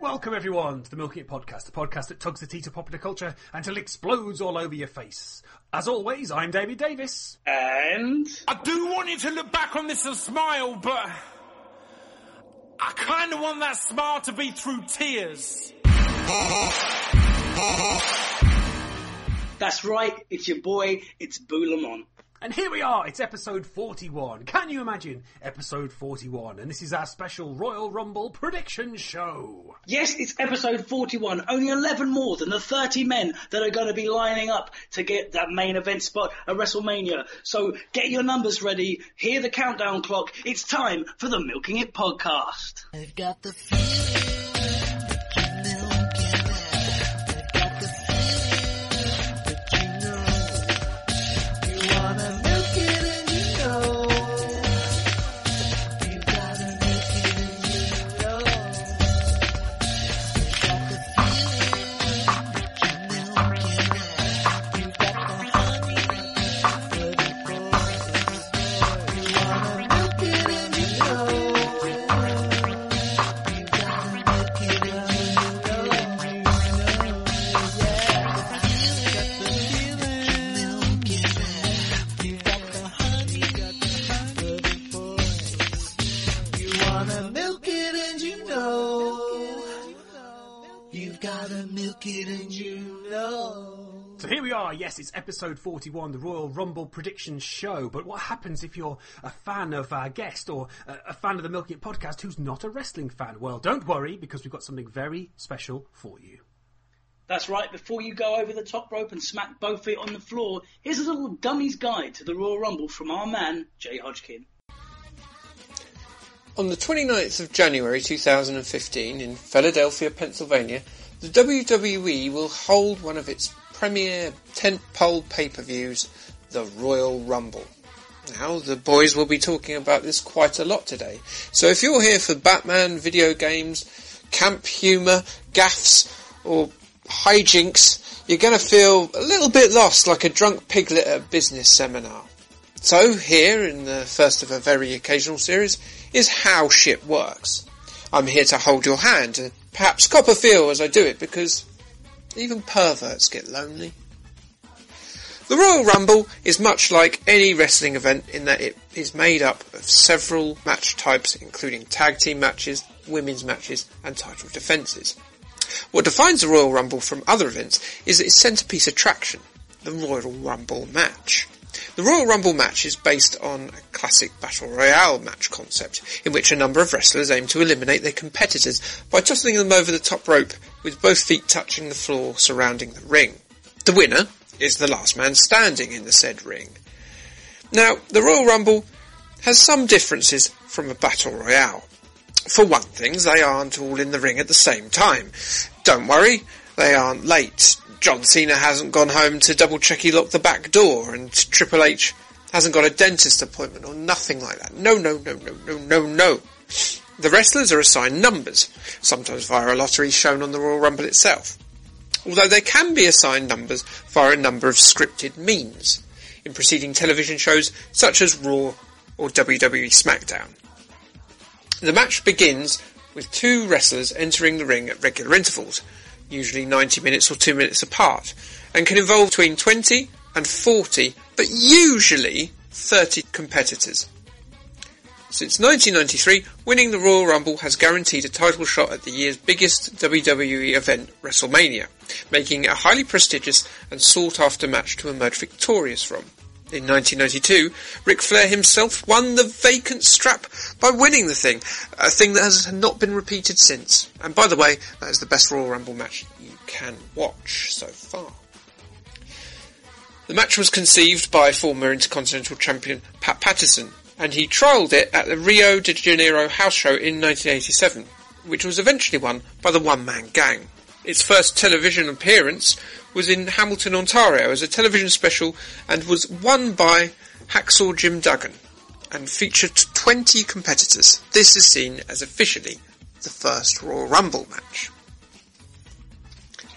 Welcome everyone to the Milking It Podcast, the podcast that tugs the teat of popular culture until it explodes all over your face. As always, I'm David Davis. And I do want you to look back on this and smile, but I kind of want that smile to be through tears. that's right, it's your boy, it's Boo Lamont. And here we are, it's episode 41. Can you imagine? Episode 41. And this is our special Royal Rumble prediction show. Yes, it's episode 41. Only 11 more than the 30 men that are going to be lining up to get that main event spot at WrestleMania. So get your numbers ready, hear the countdown clock. It's time for the Milking It podcast. I've got the feeling we are, yes, it's episode 41, the Royal Rumble prediction show. But what happens if you're a fan of our guest or a, a fan of the Milking It podcast who's not a wrestling fan? Well, don't worry, because we've got something very special for you. That's right, before you go over the top rope and smack both feet on the floor, here's a little dummy's guide to the Royal Rumble from our man, Jay Hodgkin. On the 29th of January 2015 in Philadelphia, Pennsylvania, the WWE will hold one of its premier tentpole pay-per-views, the Royal Rumble. Now, the boys will be talking about this quite a lot today. So if you're here for Batman video games, camp humour, gaffs, or hijinks, you're going to feel a little bit lost like a drunk piglet at a business seminar. So here, in the first of a very occasional series, is how shit works. I'm here to hold your hand and perhaps cop a feel as I do it because even perverts get lonely. The Royal Rumble is much like any wrestling event in that it is made up of several match types including tag team matches, women's matches and title defences. What defines the Royal Rumble from other events is its centrepiece attraction, the Royal Rumble match. The Royal Rumble match is based on a classic Battle Royale match concept, in which a number of wrestlers aim to eliminate their competitors by tossing them over the top rope with both feet touching the floor surrounding the ring. The winner is the last man standing in the said ring. Now, the Royal Rumble has some differences from a Battle Royale. For one thing, they aren't all in the ring at the same time. Don't worry, they aren't late. John Cena hasn't gone home to double check he locked the back door, and Triple H hasn't got a dentist appointment or nothing like that. No, no, no, no, no, no, no. The wrestlers are assigned numbers, sometimes via a lottery shown on the Royal Rumble itself. Although they can be assigned numbers via a number of scripted means, in preceding television shows such as Raw or WWE SmackDown. The match begins with two wrestlers entering the ring at regular intervals, usually 90 minutes or 2 minutes apart, and can involve between 20 and 40, but usually 30 competitors. Since 1993, winning the Royal Rumble has guaranteed a title shot at the year's biggest WWE event, WrestleMania, making it a highly prestigious and sought after match to emerge victorious from. In 1992, Ric Flair himself won the vacant strap by winning the thing, a thing that has not been repeated since. And by the way, that is the best Royal Rumble match you can watch so far. The match was conceived by former Intercontinental Champion Pat Patterson, and he trialled it at the Rio de Janeiro house show in 1987, which was eventually won by the One Man Gang. Its first television appearance was in Hamilton, Ontario as a television special and was won by Hacksaw Jim Duggan and featured 20 competitors. This is seen as officially the first Royal Rumble match.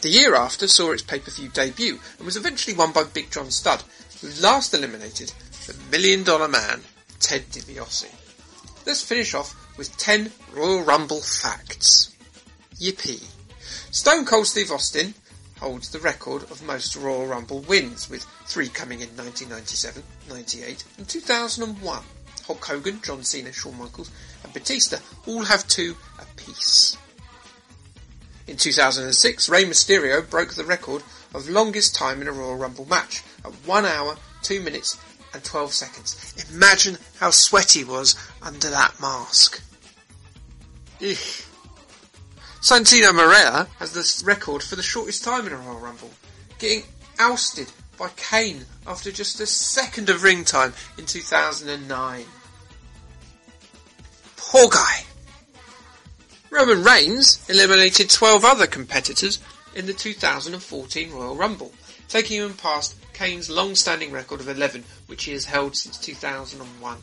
The year after saw its pay-per-view debut and was eventually won by Big John Studd, who last eliminated the Million Dollar Man, Ted DiBiase. Let's finish off with 10 Royal Rumble facts. Yippee. Stone Cold Steve Austin holds the record of most Royal Rumble wins, with three coming in 1997, 98, and 2001. Hulk Hogan, John Cena, Shawn Michaels, and Batista all have two apiece. In 2006, Rey Mysterio broke the record of longest time in a Royal Rumble match at 1 hour, 2 minutes, and 12 seconds. Imagine how sweaty he was under that mask. Eugh. Santino Marella has the record for the shortest time in a Royal Rumble, getting ousted by Kane after just a second of ring time in 2009. Poor guy. Roman Reigns eliminated 12 other competitors in the 2014 Royal Rumble, taking him past Kane's long-standing record of 11, which he has held since 2001.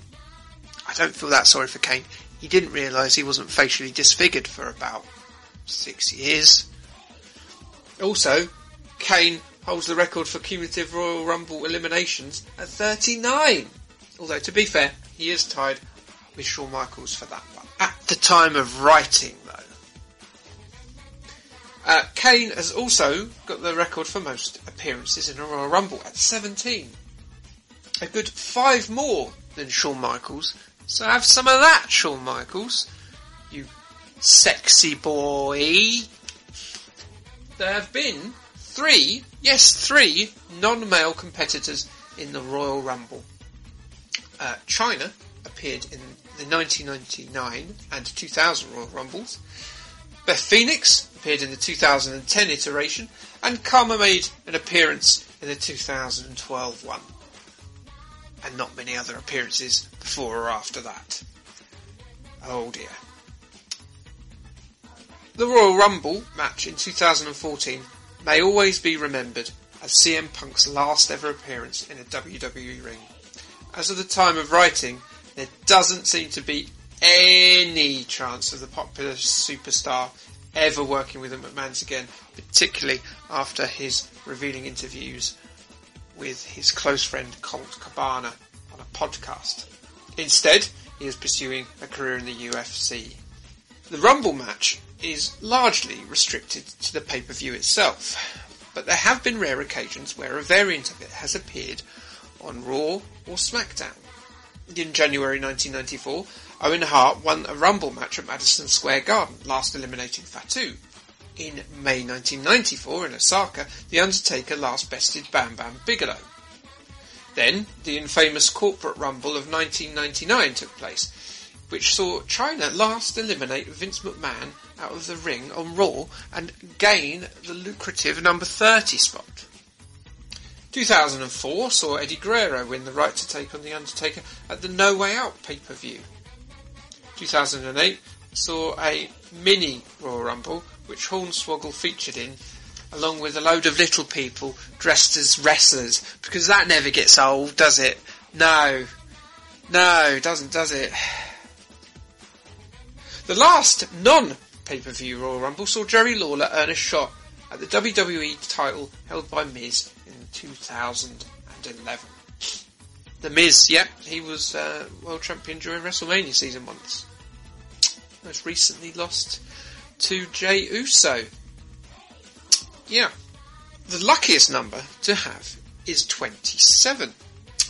I don't feel that sorry for Kane. He didn't realise he wasn't facially disfigured for about six years. Also, Kane holds the record for cumulative Royal Rumble eliminations at 39. Although, to be fair, he is tied with Shawn Michaels for that one. At the time of writing, though. Uh, Kane has also got the record for most appearances in a Royal Rumble at 17. A good five more than Shawn Michaels. So have some of that, Shawn Michaels. Sexy boy. There have been three, yes, three non-male competitors in the Royal Rumble. Uh, Chyna appeared in the 1999 and 2000 Royal Rumbles. Beth Phoenix appeared in the 2010 iteration, and Karma made an appearance in the 2012 one. And not many other appearances before or after that. Oh dear. The Royal Rumble match in 2014 may always be remembered as CM Punk's last ever appearance in a WWE ring. As of the time of writing, there doesn't seem to be any chance of the popular superstar ever working with the McMahons again, particularly after his revealing interviews with his close friend Colt Cabana on a podcast. Instead, he is pursuing a career in the UFC. The Rumble match is largely restricted to the pay-per-view itself, but there have been rare occasions where a variant of it has appeared on Raw or SmackDown. In January 1994, Owen Hart won a Rumble match at Madison Square Garden, last eliminating Fatu. In May 1994 in Osaka, The Undertaker last bested Bam Bam Bigelow. Then, the infamous Corporate Rumble of 1999 took place, which saw Chyna last eliminate Vince McMahon out of the ring on Raw and gain the lucrative number 30 spot. 2004 saw Eddie Guerrero win the right to take on The Undertaker at the No Way Out pay-per-view. 2008 saw a mini Royal Rumble, which Hornswoggle featured in, along with a load of little people dressed as wrestlers, because that never gets old, does it? No. No, doesn't, does it? The last non pay-per-view Royal Rumble saw Jerry Lawler earn a shot at the WWE title held by Miz in 2011. The Miz, yep, he was uh, world champion during WrestleMania season once. Most recently lost to Jey Uso. Yeah. The luckiest number to have is 27.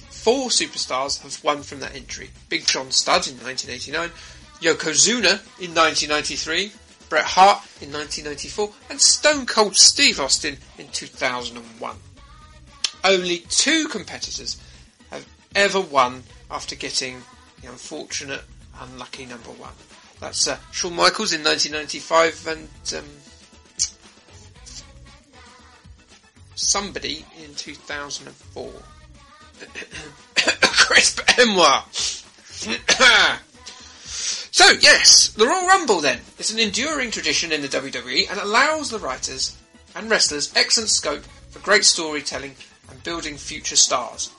Four superstars have won from that entry. Big John Studd in 1989, Yokozuna in 1993, Bret Hart in 1994, and Stone Cold Steve Austin in 2001. Only two competitors have ever won after getting the unfortunate, unlucky number one. That's uh, Shawn Michaels in 1995 and um, somebody in 2004. Chris Benoit. so yes, the Royal Rumble then is an enduring tradition in the WWE and allows the writers and wrestlers excellent scope for great storytelling and building future stars.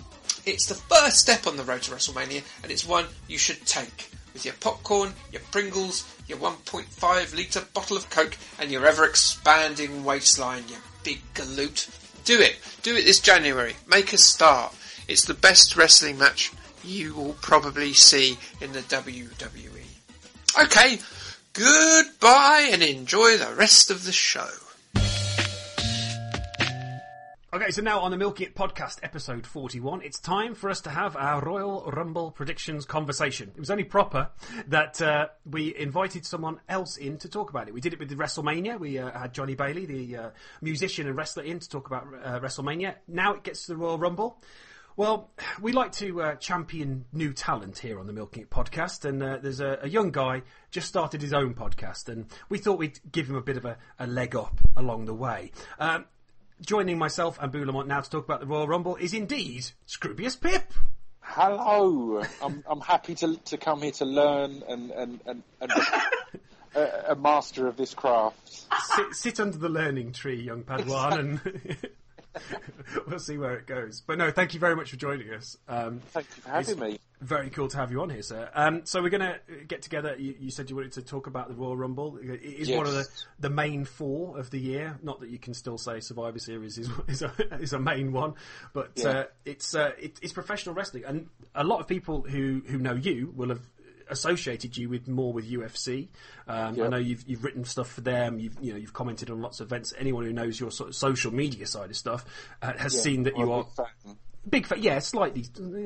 It's the first step on the road to WrestleMania and it's one you should take with your popcorn, your Pringles, your 1.5 litre bottle of Coke and your ever expanding waistline, you big galoot. Do it. Do it this January. Make a start. It's the best wrestling match you will probably see in the WWE. Okay, Goodbye and enjoy the rest of the show. Okay, so now on the Milk It podcast, episode 41, it's time for us to have our Royal Rumble predictions conversation. It was only proper that uh, we invited someone else in to talk about it. We did it with the WrestleMania. We uh, had Johnny Bailey, the uh, musician and wrestler, in to talk about uh, WrestleMania. Now it gets to the Royal Rumble. Well, we like to uh, champion new talent here on the Milking It podcast, and uh, there's a, a young guy just started his own podcast, and we thought we'd give him a bit of a, a leg up along the way. Um, joining myself and Boo Lamont now to talk about the Royal Rumble is indeed Scroobius Pip. Hello, I'm I'm happy to to come here to learn and and and, and a, a master of this craft. sit, sit under the learning tree, young Padawan, and we'll see where it goes. But no, thank you very much for joining us. Um, Thank you for having me. very cool to have you on here, sir. Um, so we're going to get together. You, you said you wanted to talk about the Royal Rumble. It is one of the, the main four of the year. Not that you can still say Survivor Series is is a, is a main one, but Yeah. uh, it's uh, it, it's professional wrestling, and a lot of people who who know you will have associated you with more with UFC. Um, I know you've you've written stuff for them. You've you know you've commented on lots of events. Anyone who knows your sort of social media side of stuff uh, has Yeah, seen that you are big fan. big fan. Yeah, slightly,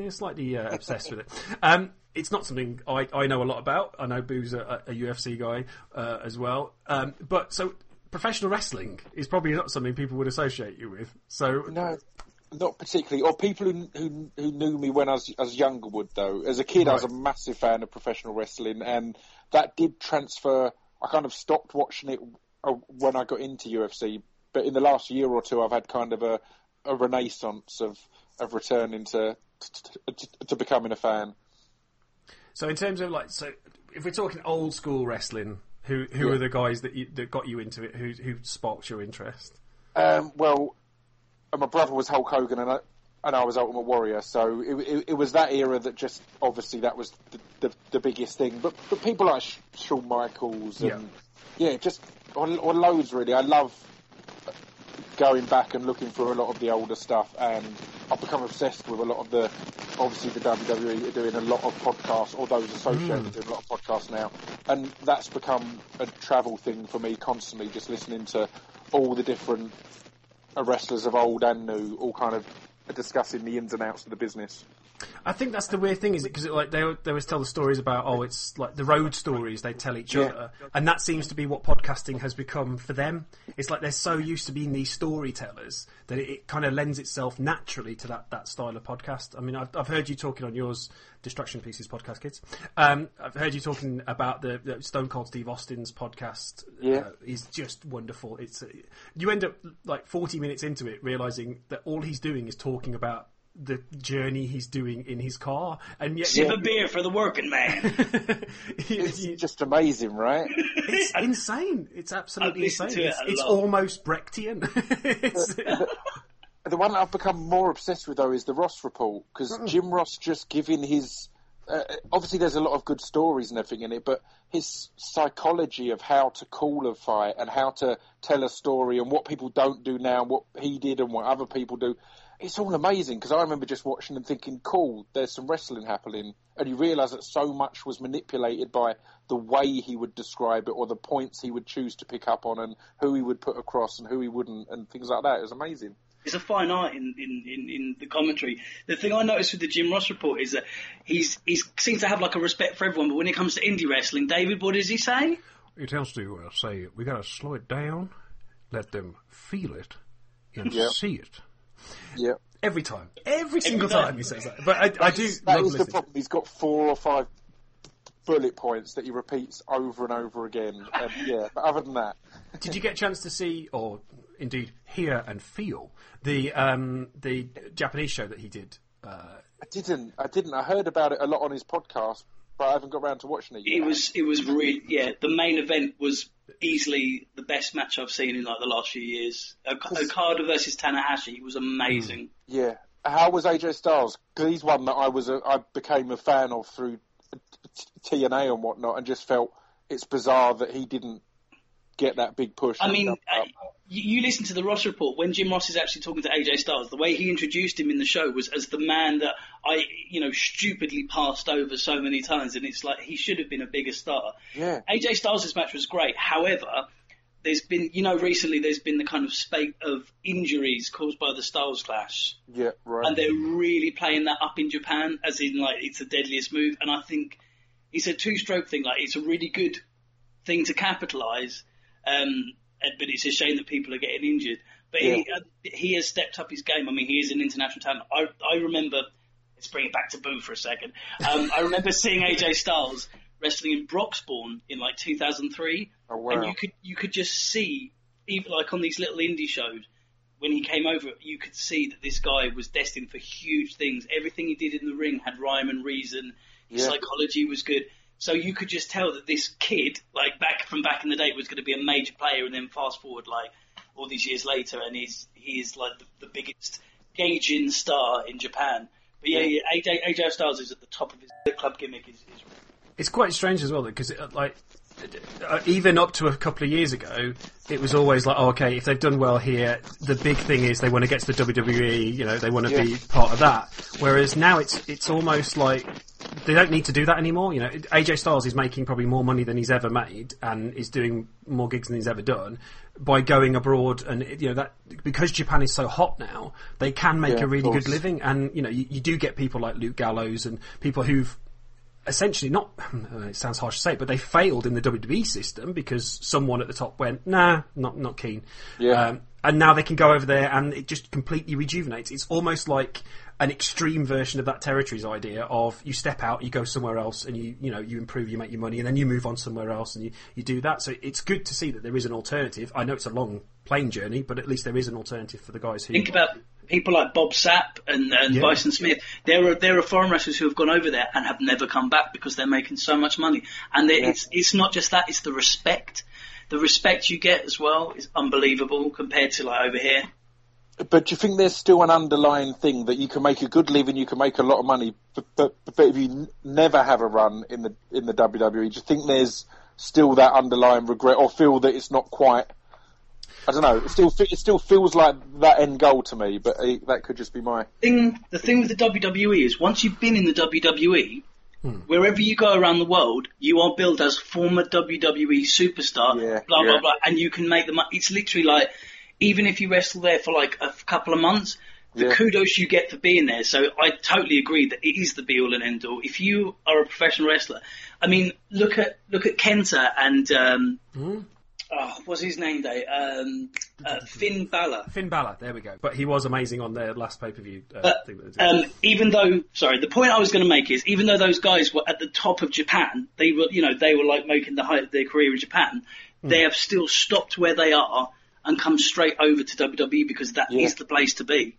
slightly uh, obsessed with it. Um, it's not something I, I know a lot about. I know Boo's a, a UFC guy uh, as well. Um, but so professional wrestling is probably not something people would associate you with. So No, not particularly. Or people who who, who knew me when I was, I was younger would though. As a kid, I was a massive fan of professional wrestling, and that did transfer. I kind of stopped watching it uh, when I got into UFC, but in the last year or two, I've had kind of a, a renaissance of of returning to to, to, to becoming a fan. so in terms of like so if we're talking old school wrestling, who who Yeah. are the guys that you, that got you into it? Who who sparked your interest? Um, well, uh, my brother was Hulk Hogan and I, and I was Ultimate Warrior, so it, it, it was that era that just obviously that was the, the, the biggest thing. But but people like Sh- Shawn Michaels and yeah, just or, or loads really. I love going back and looking for a lot of the older stuff, and I've become obsessed with a lot of the. Obviously, the WWE are doing a lot of podcasts, or those associated doing a lot of podcasts now, and that's become a travel thing for me constantly. Just listening to all the different wrestlers of old and new, all kind of discussing the ins and outs of the business. I think that's the weird thing, is it? Because like they they always tell the stories about oh, it's like the road stories they tell each Yeah. other, and that seems to be what podcasting has become for them. It's like they're so used to being these storytellers that it, it kind of lends itself naturally to that, that style of podcast. I mean, I've, I've heard you talking on yours, Distraction Pieces podcast, kids. Um, I've heard you talking about the, the Stone Cold Steve Austin's podcast. Yeah. uh, is just wonderful. It's uh, you end up like forty minutes into it realizing that all he's doing is talking about the journey he's doing in his car, and yet Sip a beer for the working man. It's you- just amazing, right? it's insane. It's absolutely insane. it It's, it's lot. almost Brechtian. It's- The one I've become more obsessed with though is the Ross report because Jim Ross just giving his. Uh, obviously, there's a lot of good stories and everything in it, but his psychology of how to call a fight and how to tell a story and what people don't do now, what he did and what other people do, it's all amazing. Because I remember just watching and thinking, "Cool, there's some wrestling happening," and you realise that so much was manipulated by the way he would describe it or the points he would choose to pick up on and who he would put across and who he wouldn't and things like that. It was amazing. It's a fine art in, in, in, in the commentary. The thing I noticed with the Jim Ross report is that he's he seems to have like a respect for everyone, but when it comes to indie wrestling, David, what does he say? He tends to uh, say, "We got to slow it down, let them feel it, and Yeah. see it." Yeah. Every time, every single time. time he says that. But I, I do That love is the problem. He's got four or five bullet points that he repeats over and over again. And yeah, but other than that, Did you get a chance to see, or indeed hear and feel the um, the Japanese show that he did? Uh, I didn't. I didn't. I heard about it a lot on his podcast, but I haven't got around to watching it yet. It was it was really yeah. The main event was easily the best match I've seen in like the last few years. Ok- Okada versus Tanahashi was amazing. Hmm. Yeah. How was AJ Styles? Because he's one that I was. A, I became a fan of through TNA and whatnot, and just felt it's bizarre that he didn't get that big push. I mean, uh, you, listen to the Ross report when Jim Ross is actually talking to AJ Styles. The way he introduced him in the show was as the man that I, you know, stupidly passed over so many times, and it's like he should have been a bigger star. Yeah. AJ Styles' match was great. However, there's been, you know, recently there's been the kind of spate of injuries caused by the Styles clash, yeah, right. and they're really playing that up in Japan, as in like it's the deadliest move. And I think it's a two-stroke thing. Like it's a really good thing to capitalise, um, but it's a shame that people are getting injured. But he uh, he has stepped up his game. I mean, he is an international talent. I I remember. Let's bring it back to Boo for a second. Um, I remember seeing AJ Styles wrestling in Broxbourne in like 2003, Oh, wow. and you could you could just see even like on these little indie shows when he came over, you could see that this guy was destined for huge things. Everything he did in the ring had rhyme and reason. His Yeah. psychology was good. So you could just tell that this kid, like back from back in the day, was going to be a major player. And then fast forward, like all these years later, and he's he is like the, the biggest gaijin star in Japan. But yeah, yeah AJ, AJ Styles is at the top of his club gimmick. Is, is It's quite strange as well, because like uh, even up to a couple of years ago, it was always like, oh, okay, if they've done well here, the big thing is they want to get to the WWE. You know, they want to Yeah. be part of that. Whereas now it's it's almost like they don't need to do that anymore. You know, AJ Styles is making probably more money than he's ever made, and is doing more gigs than he's ever done by going abroad. And you know that because Japan is so hot now, they can make Yeah, a really good living. And you know, you, you do get people like Luke Gallows and people who've essentially not it sounds harsh to say but they failed in the WWE system because someone at the top went nah not not keen Yeah. um, and now they can go over there and it just completely rejuvenates it's almost like an extreme version of that territories idea of you step out you go somewhere else and you you know you improve you make your money and then you move on somewhere else and you, you do that so it's good to see that there is an alternative I know it's a long plane journey but at least there is an alternative for the guys who Think about people like Bob Sapp and, and Yeah. Bison Smith. There are there are foreign wrestlers who have gone over there and have never come back because they're making so much money. And they it's it's not just that; it's the respect. The respect you get as well is unbelievable compared to like over here. But do you think there's still an underlying thing that you can make a good living, you can make a lot of money, but, but, but if you n- never have a run in the in the WWE, do you think there's still that underlying regret, or feel that it's not quite? I don't know. It still it still feels like that end goal to me, but uh, that could just be my. Thing the thing with the WWE is once you've been in the WWE. Wherever you go around the world, you are billed as former WWE superstar, Yeah, blah blah blah, and you can make the money. It's literally like, even if you wrestle there for like a couple of months, the Yeah. kudos you get for being there. So I totally agree that it is the be all and end all. If you are a professional wrestler, I mean, look at look at Kenta and um, oh, what's his name? Day um, uh, Finn Balor. Finn Balor there we go but he was amazing on their last pay-per-view uh, But, thing that they did. um, even though, sorry, the point I was going to make is, even though those guys were at the top of Japan, they were, you know, they were like making the height of their career in Japan. They have still stopped where they are and come straight over to WWE because that is Yeah. the place to be.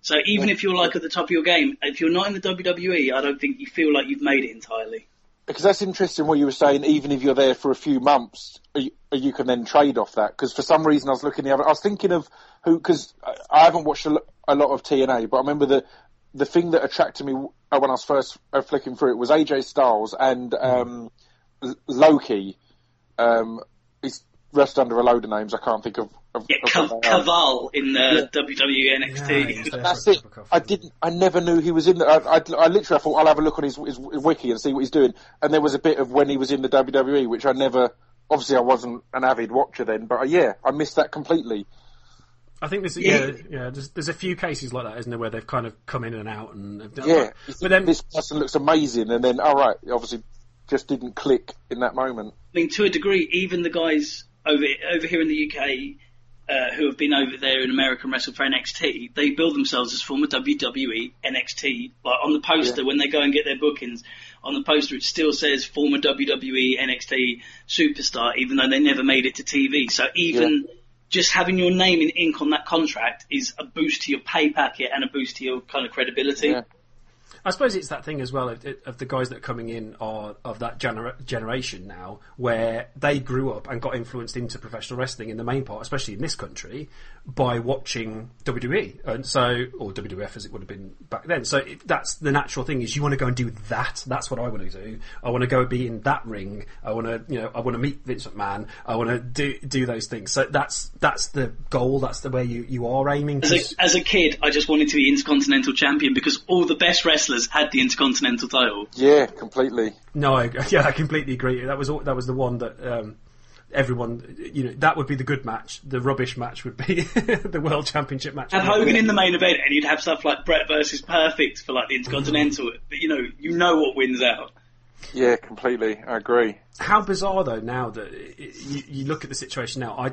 So even if you're like at the top of your game, if you're not in the WWE, I don't think you feel like you've made it entirely. Because that's interesting what you were saying. Even if you're there for a few months, you, you can then trade off that. Because for some reason, I was looking the other. I was thinking of who. Because I haven't watched a, a lot of TNA, but I remember the the thing that attracted me uh, when I was first uh, flicking through it was AJ Styles and um, Low Ki. Um, he's wrestled under a load of names. I can't think of. Of, Yeah, of Cav- what they are. Kaval in the Yeah. WWE Yeah, NXT. he's there That's it. cup of coffee. I didn't. I never knew he was in. The, I, I, I literally I thought I'll have a look on his, his wiki and see what he's doing. And there was a bit of when he was in the WWE, which I never. Obviously, I wasn't an avid watcher then, but uh, yeah, I missed that completely. I think there's Yeah. yeah, yeah there's, there's a few cases like that, isn't there, where they've kind of come in and out and have done Yeah, but, but then this person looks amazing, and then all right, obviously, just didn't click in that moment. I mean, to a degree, even the guys over over here in the UK uh, who have been over there in America and wrestled for NXT, they build themselves as former WWE NXT. Like on the poster Yeah. when they go and get their bookings, on the poster it still says former WWE NXT superstar, even though they never made it to TV. So even just having your name in ink on that contract is a boost to your pay packet and a boost to your kind of credibility. Yeah. I suppose it's that thing as well of, of the guys that are coming in are of that gener- generation now, where they grew up and got influenced into professional wrestling in the main part, especially in this country, by watching WWE and so or WWF as it would have been back then. So it, that's the natural thing is you want to go and do that. That's what I want to do. I want to go be in that ring. I want to you know I want to meet Vince McMahon. I want to do do those things. So that's that's the goal. That's the way you you are aiming. As a, as a kid, I just wanted to be Intercontinental Champion because all the best wrestlers had the Intercontinental title. Yeah, completely. No, I, yeah, I completely agree. That was all- that was the one that um, everyone, you know, that would be the good match. The rubbish match would be the World Championship match. Have Hogan in the main event, and you'd have stuff like Bret versus Perfect for like the Intercontinental. But you know, you know what wins out. Yeah, completely. I agree. How bizarre though now that i- i- you, you look at the situation now. I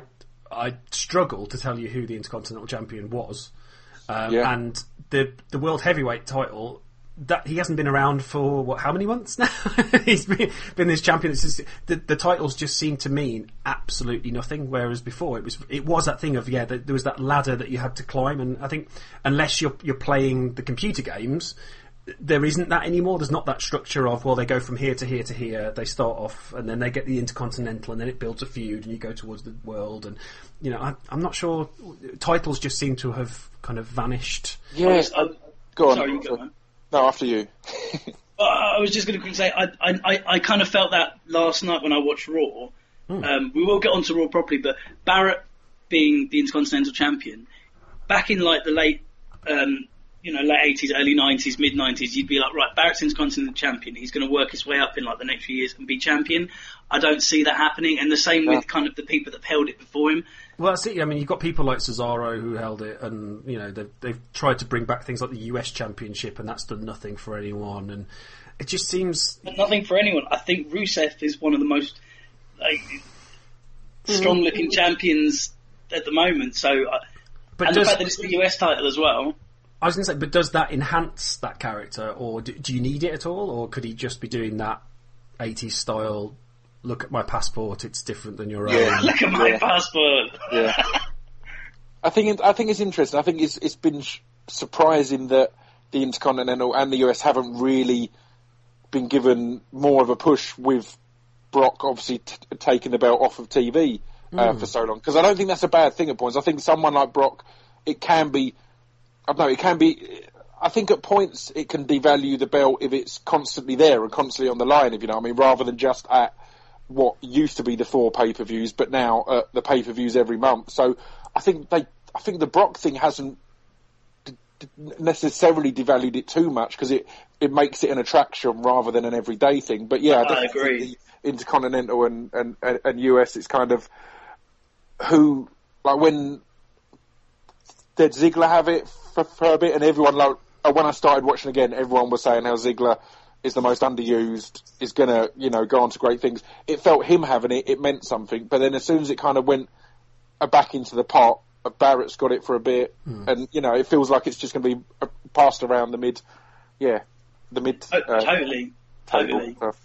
I struggle to tell you who the Intercontinental Champion was, um, Yeah. and the the World Heavyweight title. That he hasn't been around for what? How many months now? He's been, been this champion. It's just, the, the titles just seem to mean absolutely nothing. Whereas before it was it was that thing of yeah, the, there was that ladder that you had to climb, and I think unless you're you're playing the computer games, there isn't that anymore. There's not that structure of well, they go from here to here to here. They start off and then they get the intercontinental, and then it builds a feud, and you go towards the world. And you know, I, I'm not sure. Titles just seem to have kind of vanished. Yeah. I, Go on. sorry, go on. No, after you. I was just going to say, I, I, I, I kind of felt that last night when I watched Raw. Um, we will get onto Raw properly, but Barrett being the Intercontinental Champion, back in like the late, um, you know, late eighties, early nineties, mid nineties, you'd be like, right, Barrett's Intercontinental Champion. He's going to work his way up in like the next few years and be champion. I don't see that happening, and the same with kind of the people that have held it before him. Well, that's it. I mean, you've got people like Cesaro who held it, and you know they've, they've tried to bring back things like the US Championship, and that's done nothing for anyone. And it just seems nothing for anyone. I think Rusev is one of the most like mm-hmm. strong looking champions at the moment. So, But and does, the fact that it's the US title as well. I was going to say, but does that enhance that character, or do, do you need it at all, or could he just be doing that 80s style? Look at my passport; it's different than your Yeah. own. Look at my Yeah. passport. Yeah. I think it, I think it's interesting. I think it's it's been sh- surprising that the Intercontinental and the US haven't really been given more of a push with Brock obviously t- taking the belt off of TV uh, for so long because I don't think that's a bad thing at points. I think someone like Brock, it can be. I don't know. It can be. I think at points it can devalue the belt if it's constantly there and constantly on the line. If you know what I mean, rather than just at what used to be the four pay per views, but now uh, the pay per views every month. So I think they, I think the Brock thing hasn't d- d- necessarily devalued it too much because it it makes it an attraction rather than an everyday thing. But yeah, I, definitely agree. Intercontinental and, and, and, US, it's kind of who like when did Ziggler have it for, for a bit, and everyone like when I started watching again, everyone was saying how Ziggler is the most underused, is gonna you know go on to great things. It felt him having it, it meant something, but then as soon as it kind of went uh, back into the pot, uh, Barrett's got it for a bit, and you know it feels like it's just going to be uh, passed around the mid, yeah, the mid Oh, uh, totally, totally. stuff.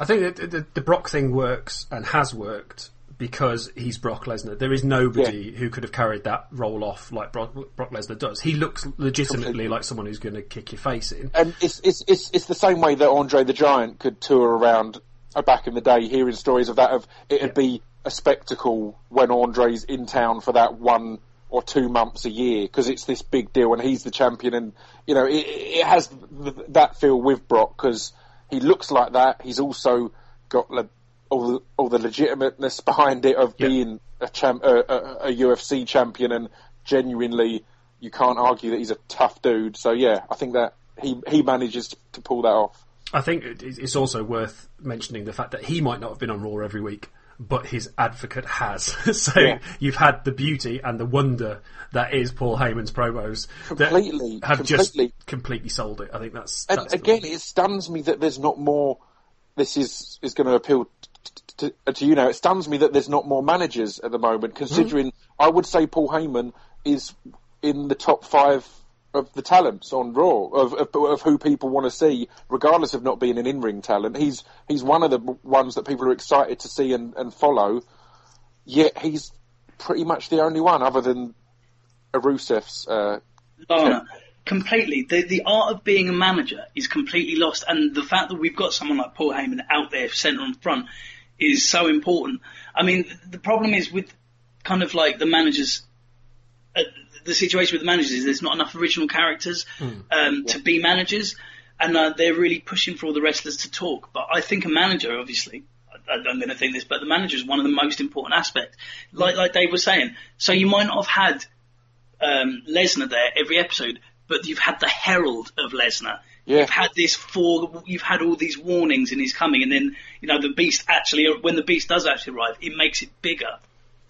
I think that the, the Brock thing works and has worked because he's Brock Lesnar. There is nobody who could have carried that role off like Brock, Brock Lesnar does. He looks legitimately Completely. like someone who's going to kick your face in. and it's, it's it's it's the same way that Andre the Giant could tour around uh, back in the day, hearing stories of that. Of it'd be a spectacle when Andre's in town for that one or two months a year because it's this big deal and he's the champion, and you know it, it has th- that feel with Brock because he looks like that. He's also got all the, all the legitimateness behind it of Yeah. being a, champ, a, a, a UFC champion and genuinely you can't argue that he's a tough dude. So yeah, I think that he he manages to pull that off. I think it's also worth mentioning the fact that he might not have been on Raw every week, but his advocate has. so Yeah. you've had the beauty and the wonder that is Paul Heyman's promos Completely, that have just completely. completely sold it. I think that's, that's again, it stuns me that there's not more. This is is going to appeal to, to, to you now. It stuns me that there's not more managers at the moment, considering I would say Paul Heyman is in the top five of the talents on Raw of of, of who people want to see, regardless of not being an in-ring talent. He's he's one of the ones that people are excited to see and, and follow. Yet he's pretty much the only one, other than a Rusev's. Uh, Lana, completely. The the art of being a manager is completely lost, and the fact that we've got someone like Paul Heyman out there, centre and front, is so important. I mean, the problem is with kind of like the managers. Uh, the situation with the managers is there's not enough original characters um, to be managers, and uh, they're really pushing for all the wrestlers to talk. But I think a manager, obviously, I, I'm going to think this, but the manager is one of the most important aspects. Like like Dave was saying, so you might not have had um, Lesnar there every episode, but you've had the herald of Lesnar. Yeah. You've had this for, you've had all these warnings and he's coming, and then you know the Beast actually, when the Beast does actually arrive, it makes it bigger.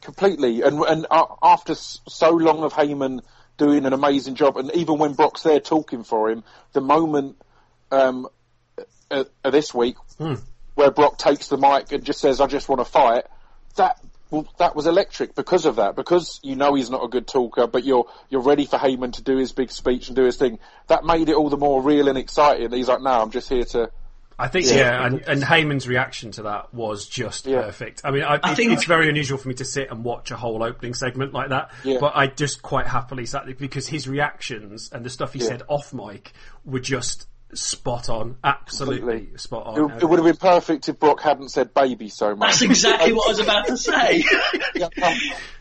completely. And and uh, after so long of Heyman doing an amazing job, and even when Brock's there talking for him, the moment um, uh, uh, this week where Brock takes the mic and just says, "I just want to fight," that well, that was electric because of that. Because you know he's not a good talker, but you're you're ready for Heyman to do his big speech and do his thing. That made it all the more real and exciting. He's like, "No, I'm just here to." I think Yeah. yeah, and, and Heyman's reaction to that was just Yeah. perfect. I mean, I, I it- think- it's very unusual for me to sit and watch a whole opening segment like that, Yeah. but I just quite happily sat there because his reactions and the stuff he Yeah. said off mic were just spot on, absolutely Completely. spot on. It, it would have been perfect if Brock hadn't said "baby" so much. That's exactly what I was about to say. Yeah,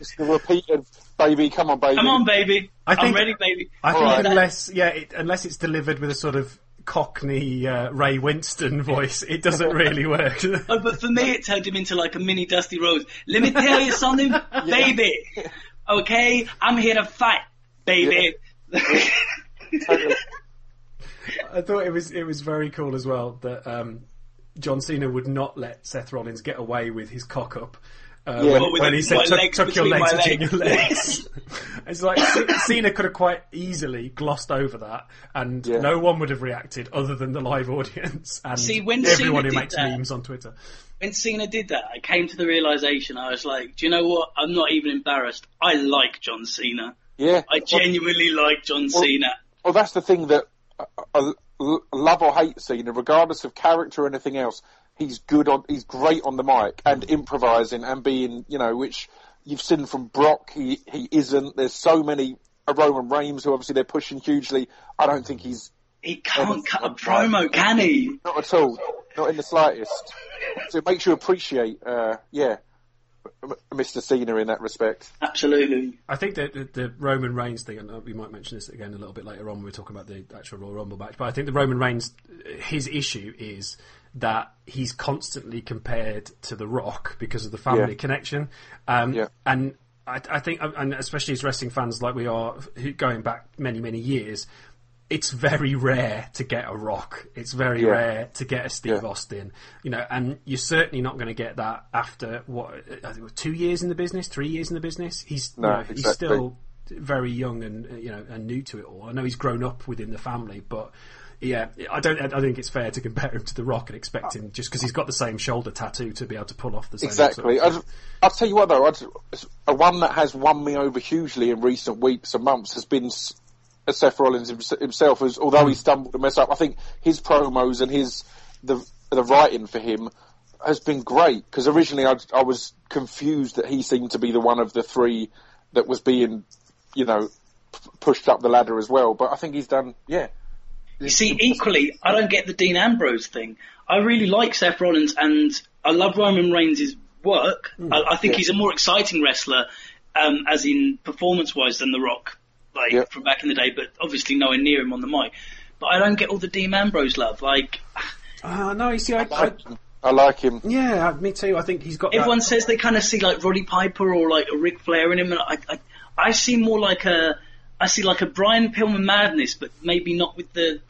it's the repeated "baby." Come on, baby. Come on, baby. I think- I'm ready, baby. I think Alright. unless yeah, it, unless it's delivered with a sort of Cockney uh, Ray Winstone voice, it doesn't really work. Oh, but for me, it turned him into like a mini Dusty Rhodes. Let me tell you something, baby. Okay, I'm here to fight, baby. Totally. I thought it was it was very cool as well that um, John Cena would not let Seth Rollins get away with his cock up. Uh, Yeah. when, when the- he said, my "Tuck, tuck your between legs between your legs." legs," it's like Cena could have quite easily glossed over that, and Yeah. no one would have reacted other than the live audience and See, when everyone Cena who makes that- memes on Twitter. when Cena did that, I came to the realization. I was like, do you know what? I'm not even embarrassed. I like John Cena. Yeah. I genuinely like John Cena. Well, that's the thing that I l- love or hate Cena, regardless of character or anything else. He's good on, he's great on the mic and improvising and being, you know, which you've seen from Brock. He he isn't. There's so many uh, Roman Reigns who obviously they're pushing hugely. I don't think he's He can't cut a promo, can he? not at all, not in the slightest. So it makes you appreciate, uh, yeah, Mr. Cena in that respect. Absolutely. I think that the, the Roman Reigns thing, and uh, we might mention this again a little bit later on when we're talking about the actual Royal Rumble match, but I think the Roman Reigns, his issue is that he's constantly compared to The Rock because of the family Yeah. connection. Um, Yeah. And I, I think, and especially as wrestling fans like we are, going back many, many years, it's very rare to get a Rock. It's very Yeah. rare to get a Steve Yeah. Austin. You know, and you're certainly not going to get that after what I think two years in the business, three years in the business. He's No, you know, he's still very young and uh, you know and new to it all. I know he's grown up within the family, but yeah, I don't. I think it's fair to compare him to The Rock and expect him just because he's got the same shoulder tattoo to be able to pull off the same. Exactly. Sort of- I'll tell you what though, I'd, a one that has won me over hugely in recent weeks and months has been Seth Rollins himself. As although he stumbled and messed up, I think his promos and his the the writing for him has been great. Because originally I, I was confused that he seemed to be the one of the three that was being, you know, p- pushed up the ladder as well. But I think he's done, yeah. You see, equally, I don't get the Dean Ambrose thing. I really like Seth Rollins and I love Roman Reigns' work. I, I think Yeah. he's a more exciting wrestler, um, as in performance-wise than The Rock, like Yeah. from back in the day, but obviously nowhere near him on the mic. But I don't get all the Dean Ambrose love. Like, Ah, no, you see, I, I I, like him. I like him. yeah, me too. I think he's got. everyone that, says they kind of see like Roddy Piper or like a Ric Flair in him, and I, I, I see more like a, I see like a Brian Pillman madness, but maybe not with the,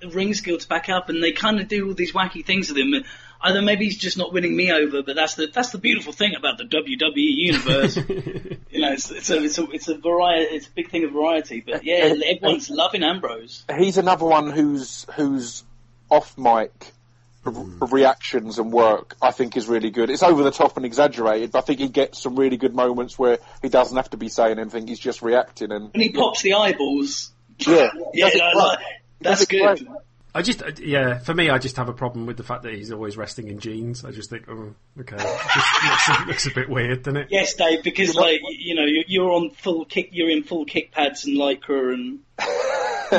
the ring skill to back up, and they kind of do all these wacky things with him. And Either maybe he's just not winning me over, but that's the that's the beautiful thing about the WWE universe. you know, it's, it's a it's a it's a variety, it's a big thing of variety. But yeah, everyone's loving Ambrose. he's another one who's who's off mic r- hmm. reactions and work I think is really good. It's over the top and exaggerated, but I think he gets some really good moments where he doesn't have to be saying anything; he's just reacting. And When he pops the eyeballs, yeah, yeah, Does it I like- that's good. great. I just, uh, yeah, for me, I just have a problem with the fact that he's always resting in jeans. I just think, oh, okay, just looks, a- looks a bit weird, doesn't it? Yes, Dave, because like you know you're, you're on full kick, you're in full kick pads and lycra, and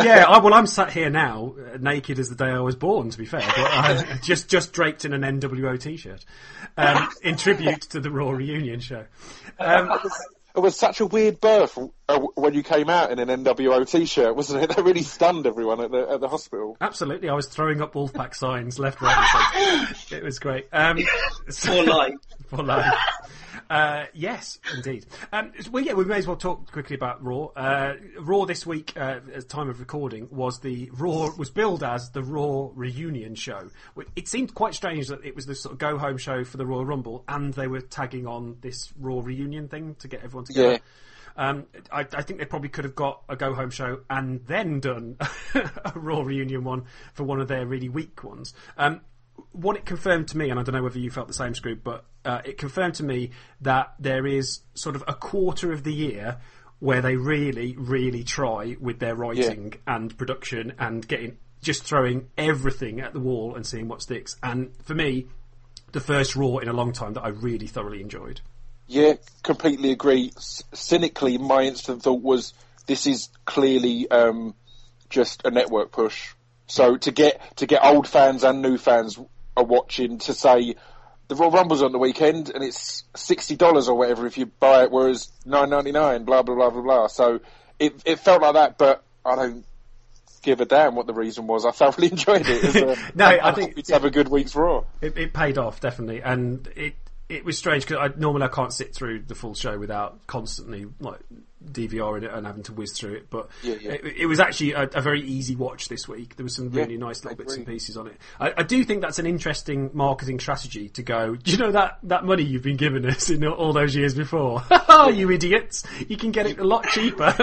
yeah, I, well, I'm sat here now, uh, naked as the day I was born. To be fair, but uh, just just draped in an NWO t-shirt, um, in tribute to the Raw reunion show. Um, It was such a weird birth uh, when you came out in an NWO t-shirt, wasn't it? That really stunned everyone at the at the hospital. absolutely, I was throwing up Wolfpack signs left, right, and centre. It was great. Um, so- For life. for life. Uh, yes, indeed. Um, well, yeah, we may as well talk quickly about Raw. Uh, Raw this week, uh, at the time of recording, was the Raw was billed as the Raw reunion show. It seemed quite strange that it was this sort of go home show for the Royal Rumble, and they were tagging on this Raw reunion thing to get everyone together. Yeah. Um, I, I think they probably could have got a go home show and then done a Raw reunion one for one of their really weak ones. Um, what it confirmed to me, and I don't know whether you felt the same, Scrooge, but uh, it confirmed to me that there is sort of a quarter of the year where they really, really try with their writing and production and getting just throwing everything at the wall and seeing what sticks. And for me, the first Raw in a long time that I really thoroughly enjoyed. Yeah, completely agree. C- cynically, my instant thought was this is clearly um, just a network push. So to get to get old fans and new fans are watching to say the Royal Rumble's on the weekend and it's sixty dollars or whatever if you buy it, whereas nine ninety nine, blah blah blah blah blah. So it it felt like that, but I don't give a damn what the reason was. I thoroughly enjoyed it. It was, uh, No, I I'm think- happy to have a good week's Raw. It, it paid off definitely, and it it was strange because I normally I can't sit through the full show without constantly like DVRing it and having to whiz through it. But Yeah, yeah. It, it was actually a, a very easy watch this week. There was some really Yeah, nice little bits and pieces on it. I, I do think that's an interesting marketing strategy to go. Do you know that that money you've been giving us in all those years before? Oh, you idiots! You can get it a lot cheaper.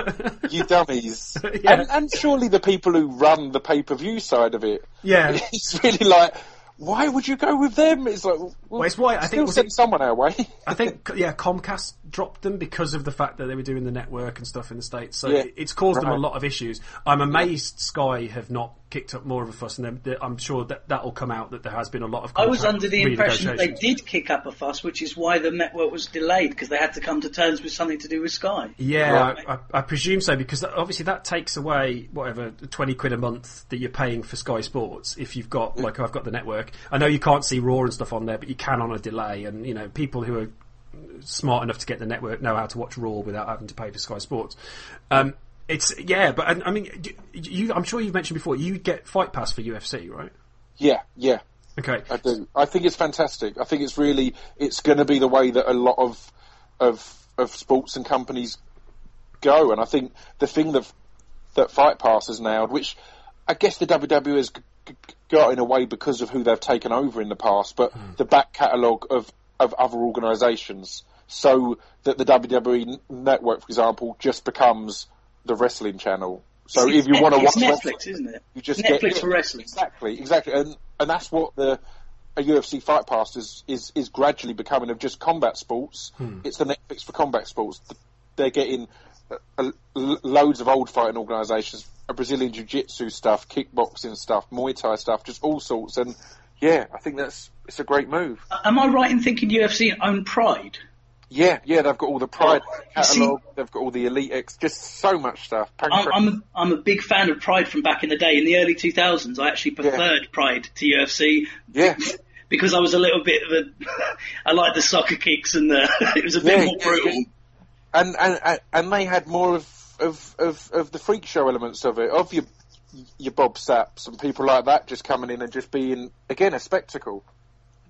You dummies. And, and surely the people who run the pay per view side of it. Yeah. It's really like, why would you go with them? It's like, well, it's why I think- still send it- someone our way. I think yeah, Comcast dropped them because of the fact that they were doing the network and stuff in the states. So Yeah, it's caused them a lot of issues. I'm amazed Sky have not kicked up more of a fuss, and then- that- I'm sure that that will come out that there has been a lot of. I was under the impression that they did kick up a fuss, which is why the network was delayed because they had to come to terms with something to do with Sky. Yeah, Right. I, I, I presume so because obviously that takes away whatever twenty quid a month that you're paying for Sky Sports if you've got like I've got the network. I know you can't see Raw and stuff on there, but you can on a delay. And you know people who are smart enough to get the network know how to watch Raw without having to pay for Sky Sports. Um, it's yeah, but I, I mean, you, I'm sure you've mentioned before you get Fight Pass for UFC, right? Yeah, yeah, Okay, I do. I think it's fantastic. I think it's really, it's going to be the way that a lot of, of, of sports and companies go. And I think the thing that, that Fight Pass has nailed, which I guess the WWE has got in a way because of who they've taken over in the past, but the back catalogue of, of other organisations, so that the WWE network, for example, just becomes the wrestling channel. So if you want to it's watch Netflix, wrestling, isn't it? you just Netflix get for wrestling. Exactly, exactly, and and that's what the a UFC Fight Pass is is, is gradually becoming of just combat sports. It's the Netflix for combat sports. They're getting uh, uh, loads of old fighting organisations, Brazilian Jiu-Jitsu stuff, kickboxing stuff, Muay Thai stuff, just all sorts. And yeah, I think that's it's a great move. Uh, am I right in thinking UFC own Pride? Yeah, yeah, they've got all the Pride Oh, you see- catalogue, they've got all the Elite X, just so much stuff. I'm, I'm, a, I'm a big fan of Pride from back in the day. In the early 2000s, I actually preferred Pride to UFC yeah, because I was a little bit of a. I liked the soccer kicks and the. It was a bit Yeah, more yeah, brutal. yeah. and and and- and they had more of of, of, of the freak show elements of it, of your your Bob Sapps and people like that just coming in and just being again a spectacle.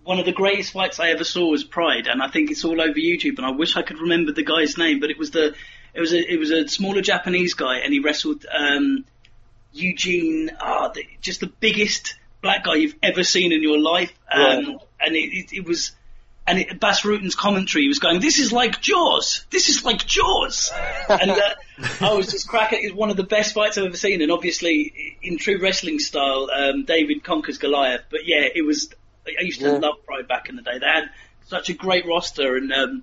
One of the greatest fights I ever saw was Pride, and I think it's all over YouTube. And I wish I could remember the guy's name, but it was the. It was a it was a smaller Japanese guy, and he wrestled um, Eugene, ah, the, just the biggest black guy you've ever seen in your life. Um, Right. And it, it, it was, and it, Bas Rutten's commentary was going, "This is like Jaws. This is like Jaws." and uh, I was just cracking. It's one of the best fights I've ever seen, and obviously in true wrestling style, um, David conquers Goliath. But yeah, it was. I used to Yeah. love Pride back in the day. They had such a great roster, and um,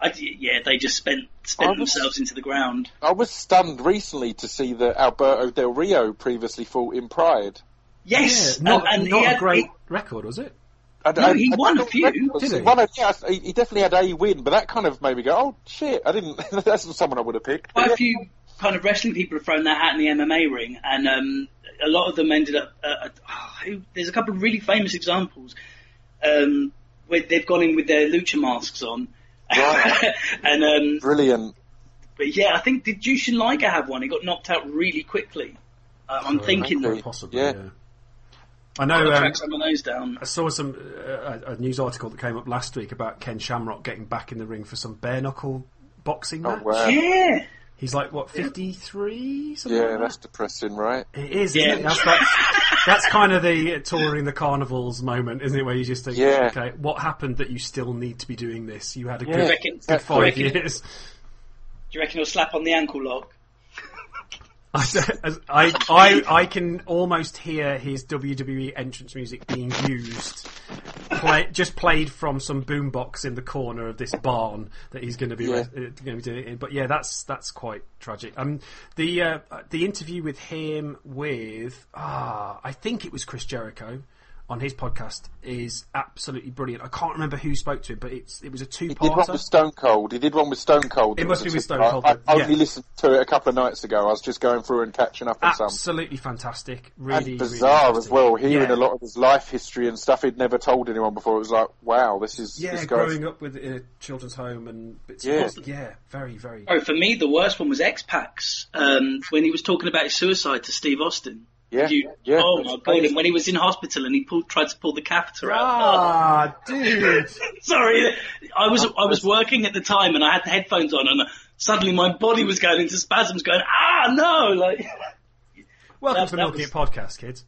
I, yeah, they just spent spent was- themselves into the ground. I was stunned recently to see that Alberto Del Rio previously fought in Pride. Yes, Yeah, not, and, and not he a had, great he- record, was it? I, No, he won don't a few. know the records. Did he? Won a- yeah, he he definitely had a win, but that kind of made me go, "Oh shit!" I didn't. that's not someone I would have picked. quite But a few kind of wrestling people have thrown their hat in the MMA ring, and um, a lot of them ended up. Uh, uh, oh, there's a couple of really famous examples um, where they've gone in with their lucha masks on, Right. and um, Brilliant. but yeah, I think did Jushin Liger have one? He got knocked out really quickly. Uh, I'm thinking. that Possibly, Yeah. yeah. I know. I'll Um, track some of those down. I saw some uh, a a news article that came up last week about Ken Shamrock getting back in the ring for some bare knuckle boxing Oh match. wow. Yeah, He's like what fifty three? Yeah, that's depressing, right? it is. Yeah. Isn't it? That's like, that's kind of the uh, touring the carnivals moment, isn't it? Where you just think, Yeah. okay, what happened that you still need to be doing this? You had a Yeah. good, reckon- good five reckon- years. Do you reckon he'll slap on the ankle lock? I, I, I, can almost hear his WWE entrance music being used, play, just played from some boombox in the corner of this barn that he's going to be Yeah. uh, going to be doing it in. But yeah, that's that's quite tragic. Um, the uh, the interview with him with ah, I think it was Chris Jericho on his podcast is absolutely brilliant. I can't remember who spoke to him, but it's it was a two-part. He did one with Stone Cold. He did one with Stone Cold. It must be with Stone. Cold, I, then, I only yeah. listened to it a couple of nights ago. I was just going through and catching up on some. Absolutely fantastic. Really And bizarre really as well, hearing Yeah. a lot of his life history and stuff he'd never told anyone before. It was like, wow, this is Yeah, this guy's growing up with a children's home and bits Yeah. and bobs. Yeah, very, very. Oh, for me, the worst one was X-Pac, um, when he was talking about his suicide to Steve Austin. Yeah, You- yeah. oh my god! And when he was in hospital and he pulled, tried to pull the catheter out. Ah, dude. Sorry, I was I was working at the time and I had the headphones on and suddenly my body was going into spasms, going ah no! Like Welcome That- to the that Milking was- It podcast, kids.